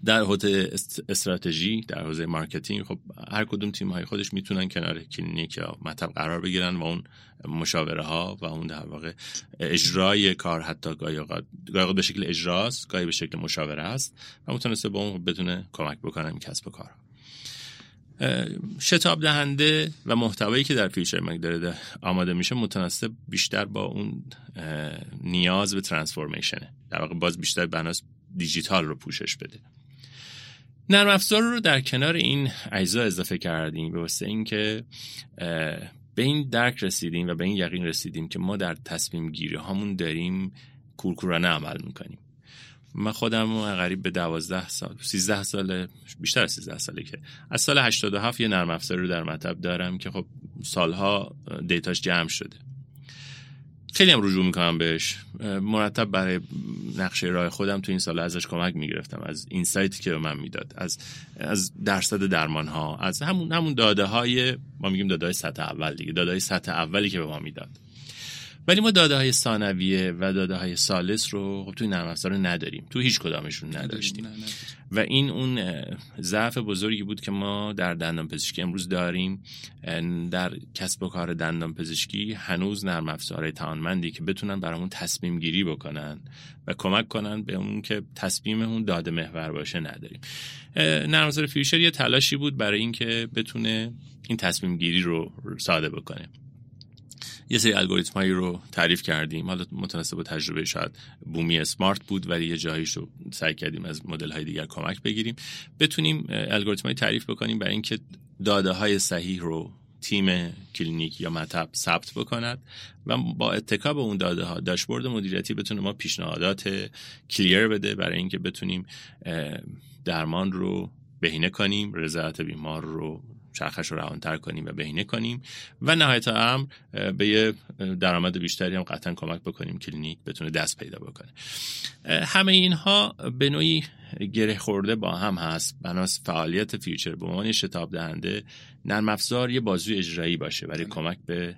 در حوزه استراتژی در حوزه مارکتینگ خب هر کدوم تیم های خودش می‌تونن کنار کلینیک یا مطب قرار بگیرن و اون مشاوره ها و اون در واقع اجرای کار حتی گاهی به شکل اجراست گاهی به شکل مشاوره است و متناسب با اون بتونه کمک بکنن کسب و کار شتاب دهنده و محتوایی که در Future Mag داره آماده میشه متناسب بیشتر با اون نیاز به transformation ه. در واقع باز بیشتر بناست دیجیتال رو پوشش بده. نرم افزار رو در کنار این اجزا اضافه کردیم به واسطه اینکه به این درک رسیدیم و به این یقین رسیدیم که ما در تصمیم گیری هامون داریم کورکورانه عمل می‌کنیم. من خودم قریب به دوازده سال 13 سال بیشتر از 13 ساله که از سال 87 یه نرم افزار رو در مطب دارم که خب سالها دیتاش جمع شده. خیلی هم رجوع می‌کنم بهش. مرتب برای نقشه راه خودم تو این سال ازش کمک می‌گرفتم از این سایتی که به من می‌داد از از درصد درمان ها از همون همون داده های ما میگیم داده های سطح اول دیگه داده های سطح اولی که به ما می‌داد. ولی ما داده های ثانویه و داده های سالس رو خب توی نرم افزار نداریم. تو هیچ کدامشون نداشتیم. و این اون ضعف بزرگی بود که ما در دندان پزشکی امروز داریم. در کسب و کار دندان پزشکی هنوز نرم افزارهای توانمندی که بتونن برامون تصمیم گیری بکنن و کمک کنن به اون که تصمیم اون داده محور باشه نداریم. نرم افزار فیوچر یه تلاشی بود برای اینکه بتونه این تصمیم گیری رو ساده بکنه. یه سری الگوریتم هایی رو تعریف کردیم. حالا متناسب با تجربه شاید بومی اسمارت بود ولی یه جاییش رو سعی کردیم از مدل های دیگر کمک بگیریم. بتونیم الگوریتم تعریف بکنیم برای اینکه داده های صحیح رو تیم کلینیک یا مطب ثبت بکند و با اتکا به اون داده ها داشبورد مدیریتی بتونه ما پیشنهادات کلیر بده برای اینکه بتونیم درمان رو بهینه کنیم رضایت بیمار رو چرخش رو روانتر کنیم و بهینه کنیم و نهایت هم به یه درآمد بیشتری هم قطعا کمک بکنیم کلینیک بتونه دست پیدا بکنه. همه اینها به نوعی گره خورده با هم هست. بناست فعالیت Future به عنوان شتاب دهنده نرم افزار یه بازوی اجرایی باشه برای کمک به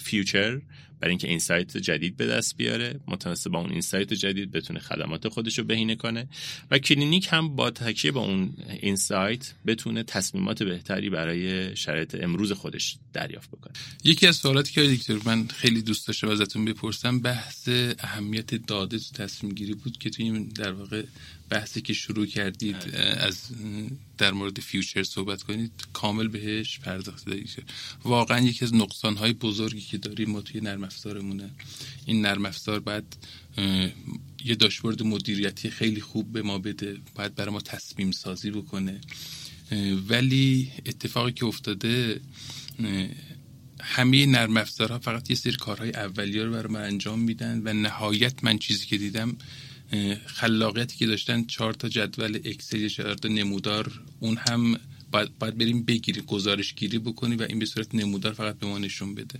Future. برای اینکه insight جدید به دست بیاره متناسب با اون insight جدید بتونه خدمات خودش رو بهینه کنه و کلینیک هم با تکیه با اون insight بتونه تصمیمات بهتری برای شرایط امروز خودش دریافت بکنه. یکی از سوالاتی که دکتر من خیلی دوست داشتم ازتون بپرسم بحث اهمیت داده تو تصمیم گیری بود که توی در واقع بحثی که شروع کردید از در مورد Future صحبت کنید کامل بهش پرداخته دارید واقعا یکی از نقصان های بزرگی که داریم ما توی نرم افزارمونه. این نرم افزار باید یه داشبورد مدیریتی خیلی خوب به ما بده باید برای ما تصمیم سازی بکنه. ولی اتفاقی که افتاده همه نرم افزارها فقط یه سری کارهای اولیه رو برای من انجام میدن و نهایت من چیزی که دیدم خلاقیتی که داشتن چهار تا جدول اکسل چهار تا نمودار اون هم باید, باید بریم بگیریم گزارش گیری بکنی و این به صورت نمودار فقط به ما نشون بده.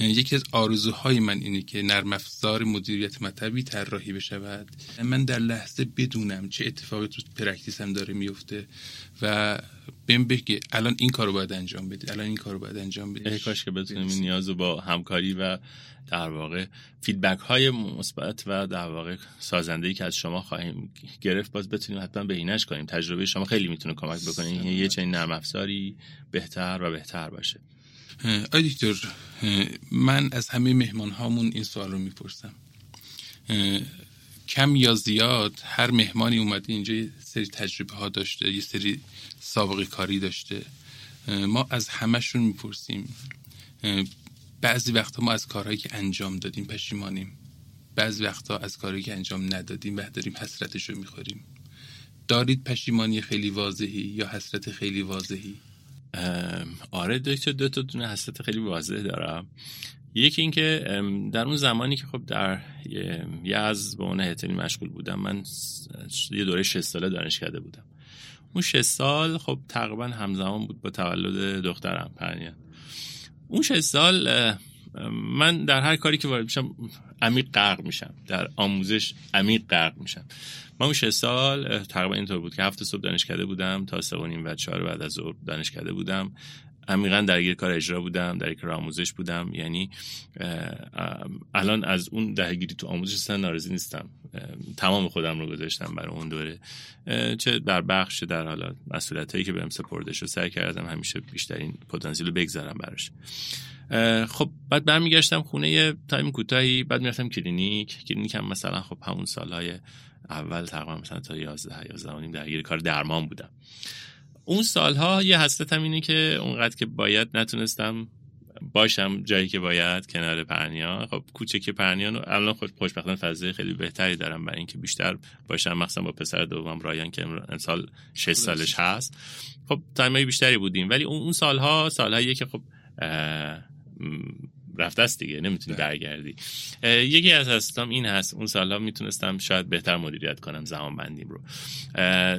یکی از آرزوهای من اینه که نرم افزار مدیریت مطبی طراحی بشود. من در لحظه بدونم چه اتفاقی تو practice م داره میفته و بهم بگه الان این کارو باید انجام بدید الان این کارو باید انجام بدید کاش که بتونیم این نیاز با همکاری و در واقع feedback های مثبت و در واقع سازنده ای که از شما خواهیم گرفت باز بتونیم حتما بهینش کنیم. تجربه شما خیلی می‌تونه کمک بکنه. یه چنین نرم افزاری بهتر و بهتر باشه. آی دکتر من از همه مهمان هامون این سوال رو می‌پرسم. کم یا زیاد هر مهمانی اومده اینجا یه سری تجربه ها داشته یه سری سابقه کاری داشته. ما از همشون می‌پرسیم. بعضی وقتا ما از کارهایی که انجام دادیم پشیمانیم. بعضی وقتا از کارهایی که انجام ندادیم و داریم حسرتش رو می‌خوریم. دارید پشیمانی خیلی واضحی یا حسرت خیلی واضحی؟ آره دکتر دو تا دونه حسرت خیلی واضح دارم. یکی اینکه در اون زمانی که خب در از به اون هتلی مشغول بودم من یه دوره 6 ساله دانشکده بودم. اون 6 سال خب تقریبا همزمان بود با تولد دخترم پرنیان. اون 6 سال من در هر کاری که وارد میشم عمیق غرق میشم. در آموزش عمیق غرق میشم. من اون 6 سال تقریبا اینطور بود که هفت صبح دانشکده بودم تا سه و نیم و چهار بعد از ظهر دانشکده بودم. عمیقا درگیر کار اجرا بودم در کار آموزش بودم. یعنی الان از اون درگیری تو آموزش اصلا ناراضی نیستم. تمام خودم رو گذاشتم برای اون دوره. چه در بخش در حالا مسئولیت هایی که بهم سپرده شد سعی کردم همیشه بیشترین پتانسیل رو بگذارم براش. خب بعد برمیگشتم خونه یه time کوتاهی بعد می‌رفتم کلینیک. کلینیک هم مثلا خب همون سالهای اول تقریبا مثلا تا 11 11 و درگیر کار درمان بودم. اون سالها یه حسرتم اینه که اونقدر که باید نتونستم باشم جایی که باید کنار پرنیا. خب کوچک پرنیان و الان خود خوشبختانه فضای خیلی بهتری دارم برای اینکه بیشتر باشم. مثلا با پسر دوم رایان که امسال 6 سالش هست. خب تایمای بیشتری بودیم. ولی اون سالها سالهایی که خب رفته است دیگه نمی‌تونی بله. برگردی یکی از هستم این هست اون سالها می‌تونستم شاید بهتر مدیریت کنم زمان بندیم رو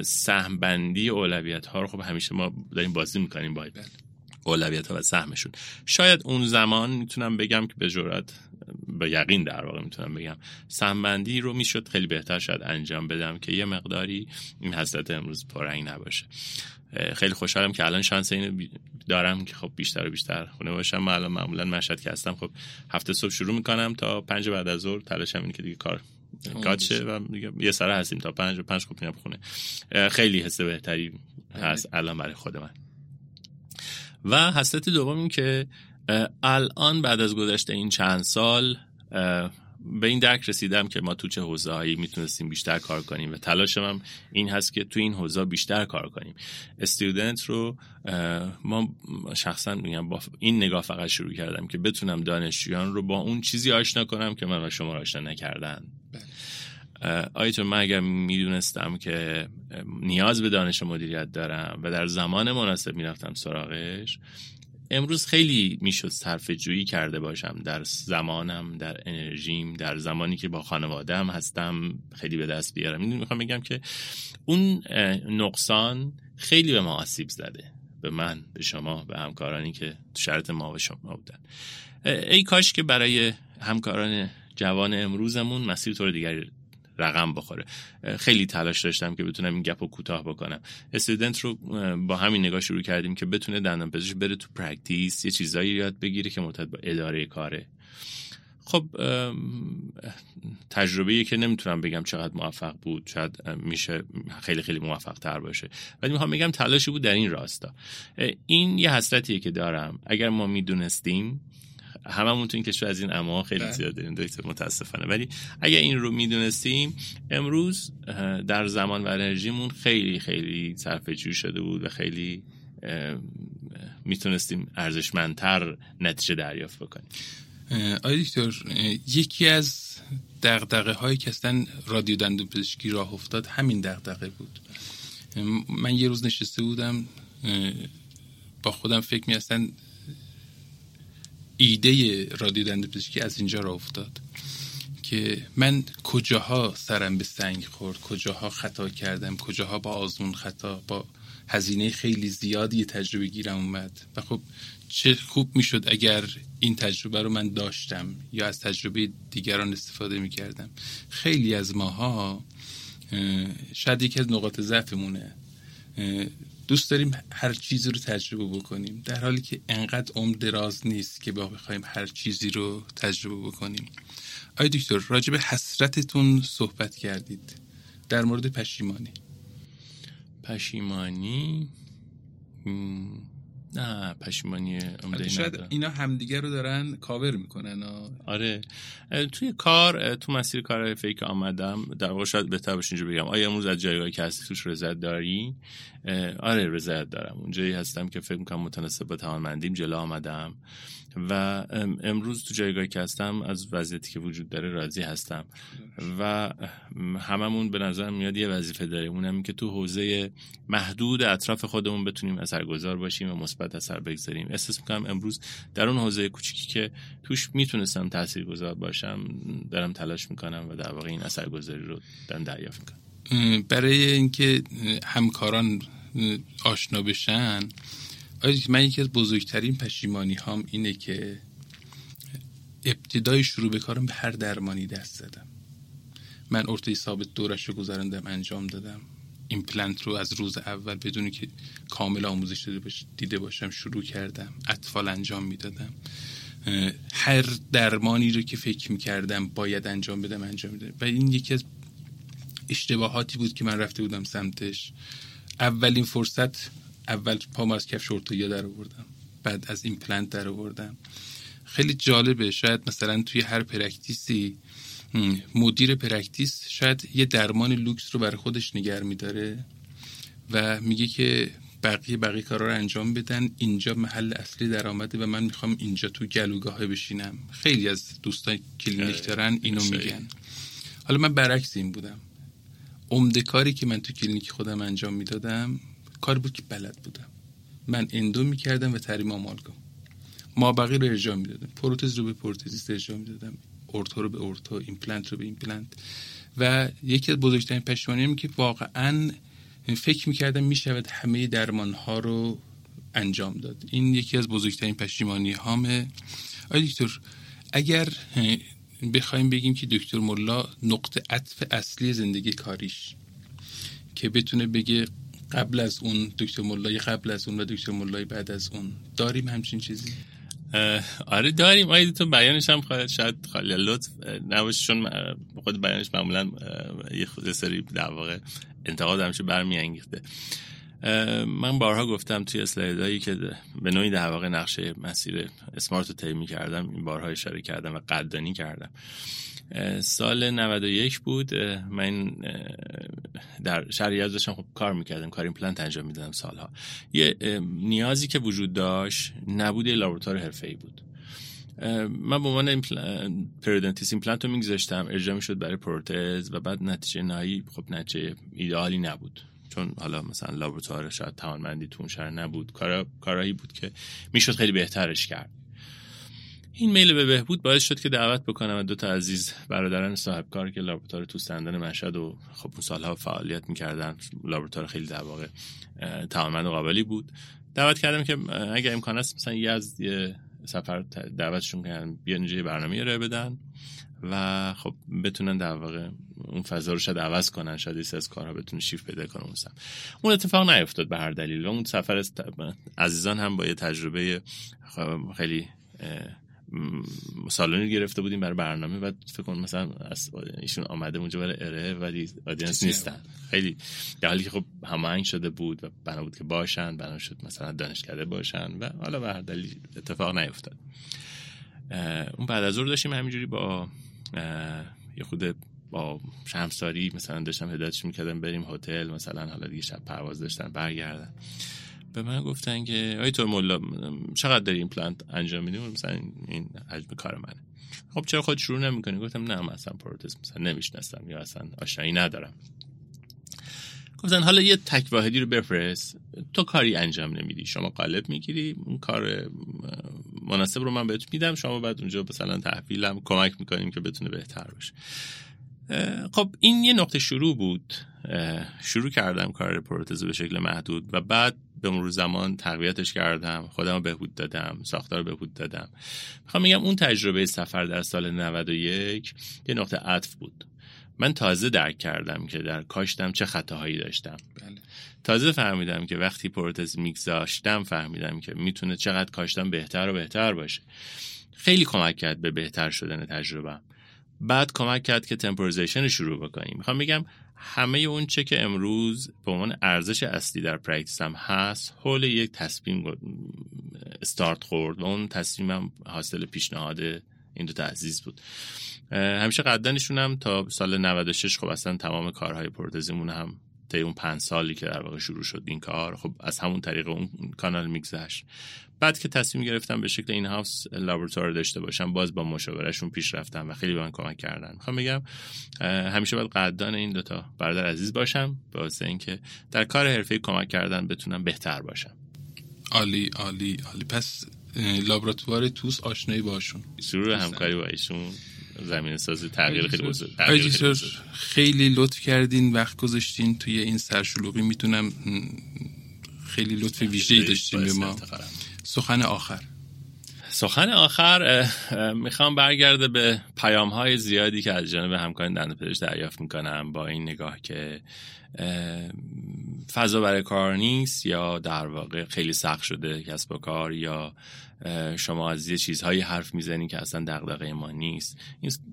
سهم بندی اولویت ها رو خب همیشه ما داریم بازی می‌کنیم باید بله. اولویت ها و سهمشون شاید اون زمان می‌تونم بگم که به جرات با یقین در واقع می‌تونم بگم. سهمبندی رو می‌شد خیلی بهتر شاید انجام بدم که یه مقداری این حسرت امروز پرنگ نباشه. خیلی خوشحالم که الان شانس اینو دارم که خب بیشتر و بیشتر خونه باشم. من الان معمولا مشهد که هستم خب هفته صبح شروع می‌کنم تا پنج بعد از ظهر. تلاشم اینه که دیگه کار کات شه و یه سره هستیم تا پنج و پنج خب میام خونه. خیلی حس بهتری هست الان برای خود من. و حسرت دوم این که الان بعد از گذشته این چند سال به این درک رسیدم که ما تو چه حوزه هایی می‌تونستیم بیشتر کار کنیم و تلاشم هم این هست که تو این حوزه بیشتر کار کنیم. استودنت رو ما شخصا میگم با این نگاه فقط شروع کردم که بتونم دانشجویان رو با اون چیزی آشنا کنم که من و شما آشنا نکردن. آیتون من اگر می‌دونستم که نیاز به دانش مدیریت دارم و در زمان مناسب می‌رفتم سراغش امروز خیلی می‌شد صرف جویی کرده باشم. در زمانم در انرژیم در زمانی که با خانوادم هستم خیلی به دست بیارم. می‌خوام بگم که اون نقصان خیلی به ما آسیب زده. به من به شما به همکارانی که شرایط ما و شما بودن. ای کاش که برای همکاران جوان امروزمون مسیر طور دیگری رقم بخوره. خیلی تلاش داشتم که بتونم این gap رو کوتاه بکنم. Student رو با همین نگاه شروع کردیم که بتونه دندان پزشک بره تو practice یه چیزایی یاد بگیره که مرتبط با اداره کاره. خب تجربه که نمی‌تونم بگم چقدر موفق بود شاید میشه خیلی خیلی موفق تر باشه. ولی می‌خوام بگم تلاشی بود در این راستا. این یه حسرتیه که دارم. اگر ما می‌دونستیم هممون تو این کشور از این اما خیلی بله. زیاد داریم دکتر متاسفانه. ولی اگر این رو می‌دونستیم امروز در زمان و انرژیمون خیلی خیلی صرفه شده بود و خیلی می‌تونستیم ارزشمندتر نتیجه دریافت بکنیم. آی دکتر یکی از دغدغه هایی که اصلا رادیو دندون پزشکی راه افتاد همین دغدغه بود. من یه روز نشسته بودم با خودم فکر می ایده رادیو دندون پزشکی از اینجا راه افتاد که من کجاها سرم به سنگ خورد کجاها خطا کردم کجاها با آزمون خطا با هزینه خیلی زیادی تجربه گیرم اومد و خب چه خوب می‌شد اگر این تجربه رو من داشتم یا از تجربه دیگران استفاده می‌کردم. خیلی از ماها شاید یکی از نقاط ضعفمونه. دوست داریم هر چیزی رو تجربه بکنیم. در حالی که انقدر عمر دراز نیست که با بخوایم هر چیزی رو تجربه بکنیم. آی دکتر راجب حسرتتون صحبت کردید. در مورد پشیمانی. پشیمانی؟ نه پشیمانی عمده شاید اینا همدیگه رو دارن کاور می‌کنن آره. توی کار تو مسیر کار فیک آمدم. در واقع شاید بهتر باشه اینجا بگم. آیا امروز از جایگاهی که هستی توش رضایت داری؟ آره رضایت دارم. اونجایی هستم که فکر می‌کنم متناسب با توانمندیم جلو آمدم. و امروز تو جایگاهی که هستم از وضعیتی که وجود داره راضی هستم. و هممون به نظر میاد یه وظیفه داریم. اونم که تو حوزه محدود اطراف خودمون بتونیم اثرگذار باشیم و مثبت اثر بگذاریم. احساس می‌کنم امروز در اون حوزه کوچیکی که توش می‌تونستم تاثیرگذار باشم دارم تلاش می‌کنم و در واقع این اثرگذاری رو دارم دریافت می‌کنم. برای اینکه همکاران آشنا بشن من یکی از بزرگترین پشیمانی هام اینه که ابتدای شروع به کارم به هر درمانی دست زدم. من ارتوی ثابت دورش رو گذراندم انجام دادم. ایمپلنت رو از روز اول بدونی که کامل آموزش دیده باشم شروع کردم. اطفال انجام می‌دادم. هر درمانی رو که فکر می‌کردم باید انجام بدم انجام می‌دادم. و این یکی از اشتباهاتی بود که من رفته بودم سمتش. اولین فرصت اول پام از کفش ارتو در آوردم. بعد از ایمپلنت در آوردم. خیلی جالبه. شاید مثلا توی هر practice ی مدیر practice شاید یه درمان لوکس رو برای خودش نگه میداره و میگه که بقیه بقیه کارا رو انجام بدن. اینجا محل اصلی درآمده و من می‌خوام اینجا تو گلوگاه بشینم. خیلی از دوستان کلینیک دارن اینو میگن. حالا من برعکس این بودم. عمده کاری که من تو کلینیک خودم انجام می‌دادم کار بود که بلد بودم. من اندو می‌کردم و ترمیم آمالگام. مابقی رو ارجاع می‌دادم پروتز رو به پروتزیست ارجاع می‌دادم. ارتو رو به ارتو ایمپلنت رو به ایمپلنت. و یکی از بزرگترین پشیمانی که واقعا فکر می‌کردم می‌شود همه درمان ها رو انجام داد. این یکی از بزرگترین پشیمانی هامه آقای دکتر اگر بخوایم بگیم که دکتر ملا نقطه عطف اصلی زندگی کاریش که بتونه بگه قبل از اون دکتر ملای قبل از اون و دکتر ملای بعد از اون داریم همچین چیزی؟ آره داریم. آیا تو بیانش هم خواهد شاید خالی لطف نباشه چون خود بیانش معمولا یه سری در واقع انتقاد همشه برمیانگیخته. من بارها گفتم توی اسلایدهایی که به نوعی در واقع نقشه مسیر اسمارت رو طی کردم این بارها اشاره کردم و قدردانی کردم. سال 91 بود. من در شهر یزد داشتم خب کار می‌کردم کار ایمپلنت انجام می‌دادم سالها. یه نیازی که وجود داشت نبود لابراتوار حرفه‌ای بود. من به عنوان پریودنتیست ایمپلنت رو میگذاشتم ارجاع می‌شد برای پروتز و بعد نتیجه نهایی خب نتیجه ایدئالی نبود. چون حالا مثلا لابراتوار شاید توانمندی تو شهر نبود. کارا کارایی بود که می‌شد خیلی بهترش کرد. این میل به بهبود باعث شد که دعوت بکنم دو تا عزیز برادران صاحب کار که لابراتوار تو سندن مشهد و خب اون سالها فعالیت می‌کردن. لابراتوار خیلی در واقع توانمند و قابلی بود. دعوت کردم که اگر امکان است مثلا یه از یه سفر دعوتشون کردن بیان اینجا برنامه ارائه بدن و خب بتونن در واقع اون فضا رو شاید عوض کنن شاید از کارها بتونه شیف پیدا کنه اون اون اتفاق نیفتاد به هر دلیل. اون سفر عزیزان هم با یه تجربه خیلی سالونی گرفته بودیم برای برنامه و فکر کنم مثلا ایشون آمده اونجا برای اره ولی آدینس نیستن. خیلی در حالی که خب هماهنگ شده بود و بنا بود که باشن بنا شد مثلا دانشکده باشن و حالا به هر دلیل اتفاق نیفتاد. اون بعد از ظهر داشتیم همینجوری با یه خود با شمساری مثلا داشتم هدایتش می‌کردم بریم هتل مثلا حالا دیگه شب پرواز داشتن برگردن. به من گفتن که آی تو چقدر داری این پلانت انجام میدیم مثلا این حجم کار منه. خب چرا خود شروع نمی‌کنی گفتم نه مثلا پروتز مثلا نمی‌شناسم یا اصلا آشنایی ندارم. گفتن حالا یه تک واحدی رو بفرست. تو کاری انجام نمیدی. شما قالب می‌گیری. اون کار مناسب رو من بهت میدم. شما بعد اونجا مثلا تحویلم کمک می‌کنیم که بتونه بهتر باشه. خب این یه نقطه شروع بود. شروع کردم کار پروتز به شکل محدود و بعد به مرور زمان تقویتش کردم خودم رو بهبود دادم ساختار بهبود دادم. می‌خوام میگم اون تجربه سفر در سال 91 یه نقطه عطف بود. من تازه درک کردم که در کاشتم چه خطاهایی داشتم. بله. تازه فهمیدم که وقتی پروتز میگذاشتم فهمیدم که می‌تونه چقدر کاشتم بهتر و بهتر باشه. خیلی کمک کرد به بهتر شدن تجربه بعد کمک کرد که temporization شروع بکنیم. می‌خوام بگم همه اون چه که امروز به عنوان ارزش اصلی در practice هم هست حول یک تصمیم استارت خورد و اون تصمیمم حاصل پیشنهاد این دو عزیز بود. همیشه قدردانشون هم تا سال 96 خب اصلا تمام کارهای پروتزیمون هم تا اون پنج سالی که در واقع شروع شد این کار خب از همون طریق اون کانال میگذشت. بعد که تصمیم گرفتم به شکل in-house لابراتوار داشته باشم باز با مشاورهشون پیش رفتم و خیلی به من کمک کردن. می‌خوام بگم همیشه باید قدردان این دوتا برادر عزیز باشم واسه اینکه در کار حرفه کمک کردن بتونم بهتر باشم. عالی عالی عالی. پس لابراتوار توس آشنایی باشون شروع همکاری با ایشون. زمین سازی تغییر خیلی بزرگ. خیلی لطف کردین وقت گذاشتین توی این سرشلوغی می‌تونم خیلی لطف ویژه‌ای داشتین به ما. سخن آخر. سخن آخر می‌خوام برگردم به پیام های زیادی که از جانب همکاران دندان پزشک دریافت می‌کنم با این نگاه که فضا برای کار نیست یا در واقع خیلی سخت شده کسب و کار یا شما از یه چیزهایی حرف می‌زنین که اصلا دغدغه ما نیست.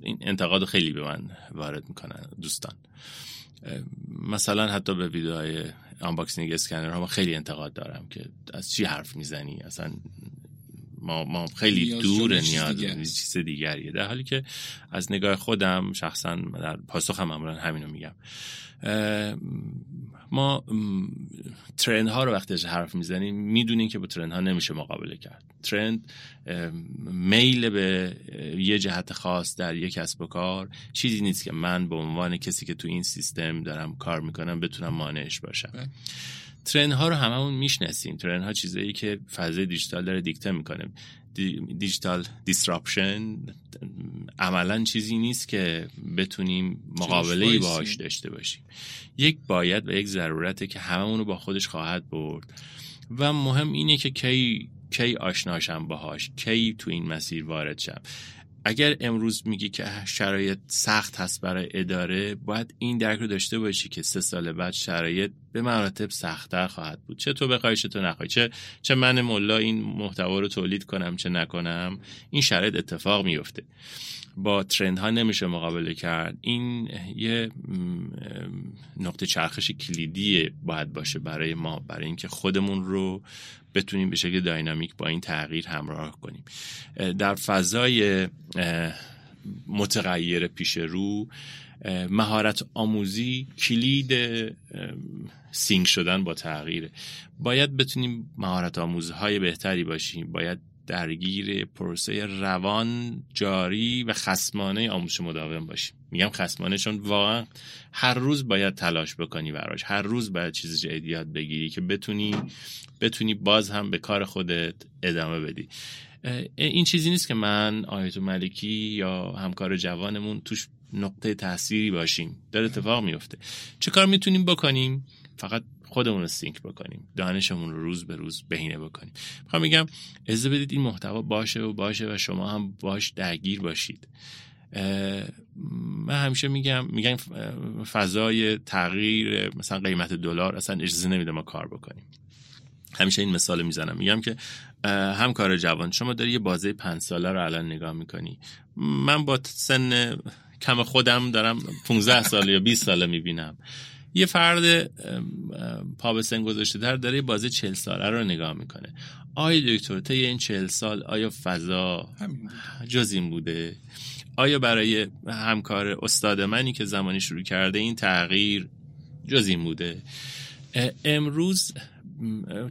این انتقاد خیلی به من وارد می‌کنن دوستان. مثلا حتی به ویدیوهای unboxing اسکنر ها خیلی انتقاد دارم که از چی حرف می‌زنی؟ اصلا ما, ما خیلی دور نیاز چیز دیگریه. در حالی که از نگاه خودم شخصا در پاسخ هم معمولا همینو میگم. ما ترند ها رو وقتی حرف می‌زنیم می‌دونیم که با ترند ها نمیشه مقابله کرد. ترند میل به یه جهت خاص در یک کسب و کار. چیزی نیست که من به عنوان کسی که تو این سیستم دارم کار می‌کنم بتونم مانعش باشم. ترند ها رو هممون می‌شناسیم. ترند ها چیزایی که فضای دیجیتال داره دیکته می‌کنه. دیجیتال دیسراپشن عملا چیزی نیست که بتونیم مقابله باهاش داشته باشیم. یک باید و یک ضرورته که هممون رو با خودش خواهد برد. و مهم اینه که کی کی آشناشم باهاش کی تو این مسیر وارد شم. اگر امروز میگی که شرایط سخت هست برای اداره باید این درک رو داشته باشی که سه سال بعد شرایط به مراتب سختتر خواهد بود. چه تو بخوای چه تو نخوای. چه چه من ملا این محتوا رو تولید کنم چه نکنم. این شرایط اتفاق میفته با ترند ها نمیشه مقابله کرد. این یه نقطه چرخش کلیدی باید باشه برای ما برای اینکه خودمون رو بتونیم به شکل داینامیک با این تغییر همراه کنیم. در فضای متغیر پیش رو مهارت آموزی کلید سینک شدن با تغییره. باید بتونیم مهارت آموزهای بهتری باشیم. باید درگیر پروسه روان جاری و خسمانه آموزش مداوم باشیم میگم خسمانه چون واقعا هر روز باید تلاش بکنی براش. هر روز باید چیز جدید یاد بگیری که بتونی بتونی باز هم به کار خودت ادامه بدی. این چیزی نیست که من آیت ملکی یا همکار جوانمون توش نقطه تأثیری باشیم. در اتفاق میفته. چه کار می‌تونیم بکنیم؟ فقط خودمون رو سینک بکنیم. دانشمون رو روز به روز بهینه بکنیم. می‌خوام میگم اجازه بدید این محتوا باشه و باشه و شما هم باش درگیر باشید. من همیشه میگم میگم فضای تغییر مثلا قیمت دلار اصلا اجازه نمیده ما کار بکنیم. همیشه این مثال می‌زنم. میگم که همکار جوان شما داری یه بازه پنج ساله رو الان نگاه می‌کنی. من با سن کم خودم دارم 15 ساله یا 20 ساله می‌بینم. یه فرد پا به سن گذاشته در داره بازه 40 ساله رو نگاه می‌کنه. آیا دکتر طی این 40 سال آیا فضا جز این بوده؟ آیا برای همکار استاد منی که زمانی شروع کرده این تغییر جز این بوده؟ امروز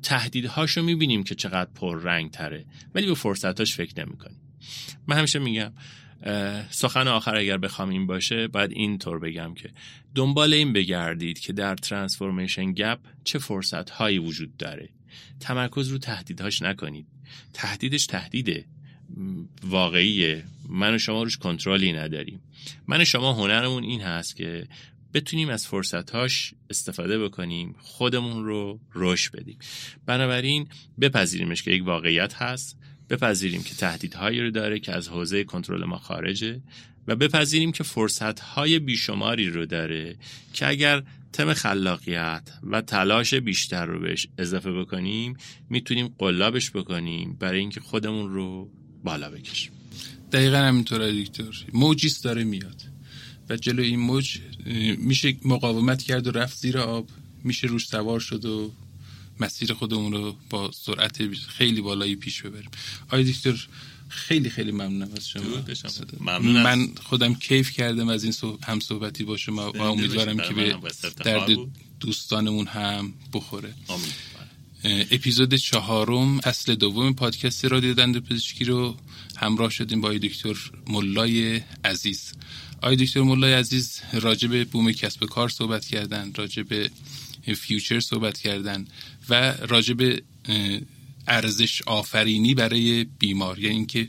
تهدیدهاشو می‌بینیم که چقدر پر رنگ تره ولی به فرصتاش فکر نمی‌کنیم. من همیشه میگم سخن آخر اگر بخوام این باشه باید این طور بگم که دنبال این بگردید که در ترانسفورمیشن گپ چه فرصت هایی وجود داره. تمرکز رو تهدیدهاش نکنید. تهدیدش تهدیده. واقعیه. من و شما روش کنترلی نداریم. من و شما هنرمون این هست که بتونیم از فرصتهاش استفاده بکنیم خودمون رو رشد بدیم. بنابراین بپذیریمش که یک واقعیت هست. بپذیریم که تهدیدهایی رو داره که از حوزه کنترل ما خارجه و بپذیریم که فرصتهای بیشماری رو داره که اگر تم خلاقیت و تلاش بیشتر رو بهش اضافه بکنیم می‌تونیم قلابش بکنیم برای اینکه خودمون رو بالا بکشیم. دقیقا همینطور دکتر. موجیست داره میاد و جلو این موج میشه مقاومت کرد و رفت زیر آب میشه روش سوار شد و مسیر خودمون رو با سرعت خیلی بالایی پیش ببریم. آقای دکتر خیلی خیلی ممنونم از شما. ممنون من خودم کیف کردم از این هم صحبتی با شما و امیدوارم که به درد دوستانمون هم بخوره. اپیزود چهارم فصل دوم پادکست رادیو دند پزشکی رو همراه شدیم با دکتر ملای عزیز. آقای دکتر ملای عزیز راجع به بوم کسب کار صحبت کردن راجع به فیوچر صحبت کردن و راجع به ارزش آفرینی برای بیمار یعنی اینکه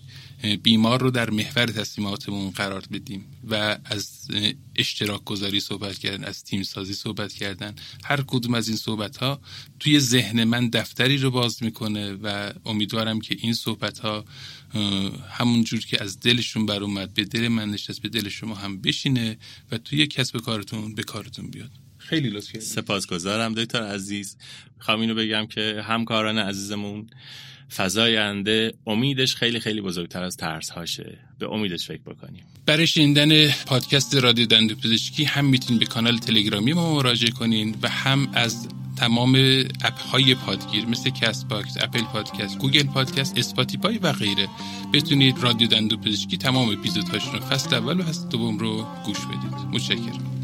بیمار رو در محور تصمیماتمون قرار بدیم و از اشتراک گذاری صحبت کردن از تیم سازی صحبت کردن. هر کدوم از این صحبت ها توی ذهن من دفتری رو باز می‌کنه و امیدوارم که این صحبت ها همون جور که از دلشون بر اومد به دل من نشست به دل شما هم بشینه و توی کسب کارتون به کارتون بیاد. خیلی لطف کردید سپاسگزارم دکتر عزیز می‌خوام اینو بگم که همکاران عزیزمون فضای آینده امیدش خیلی خیلی بزرگتر از ترس هاشه به امیدش فکر بکنیم برای شنیدن پادکست رادیو دندان پزشکی هم می‌تونید به کانال تلگرامی ما مراجعه کنین و هم از تمام app های پادگیر مثل Castbox، Apple Podcasts، Google Podcasts، Spotify و غیره بتونید رادیو دندو پزشکی تمام اپیزودهاشون رو فصل اول و فصل دوم رو گوش بدید. متشکرم.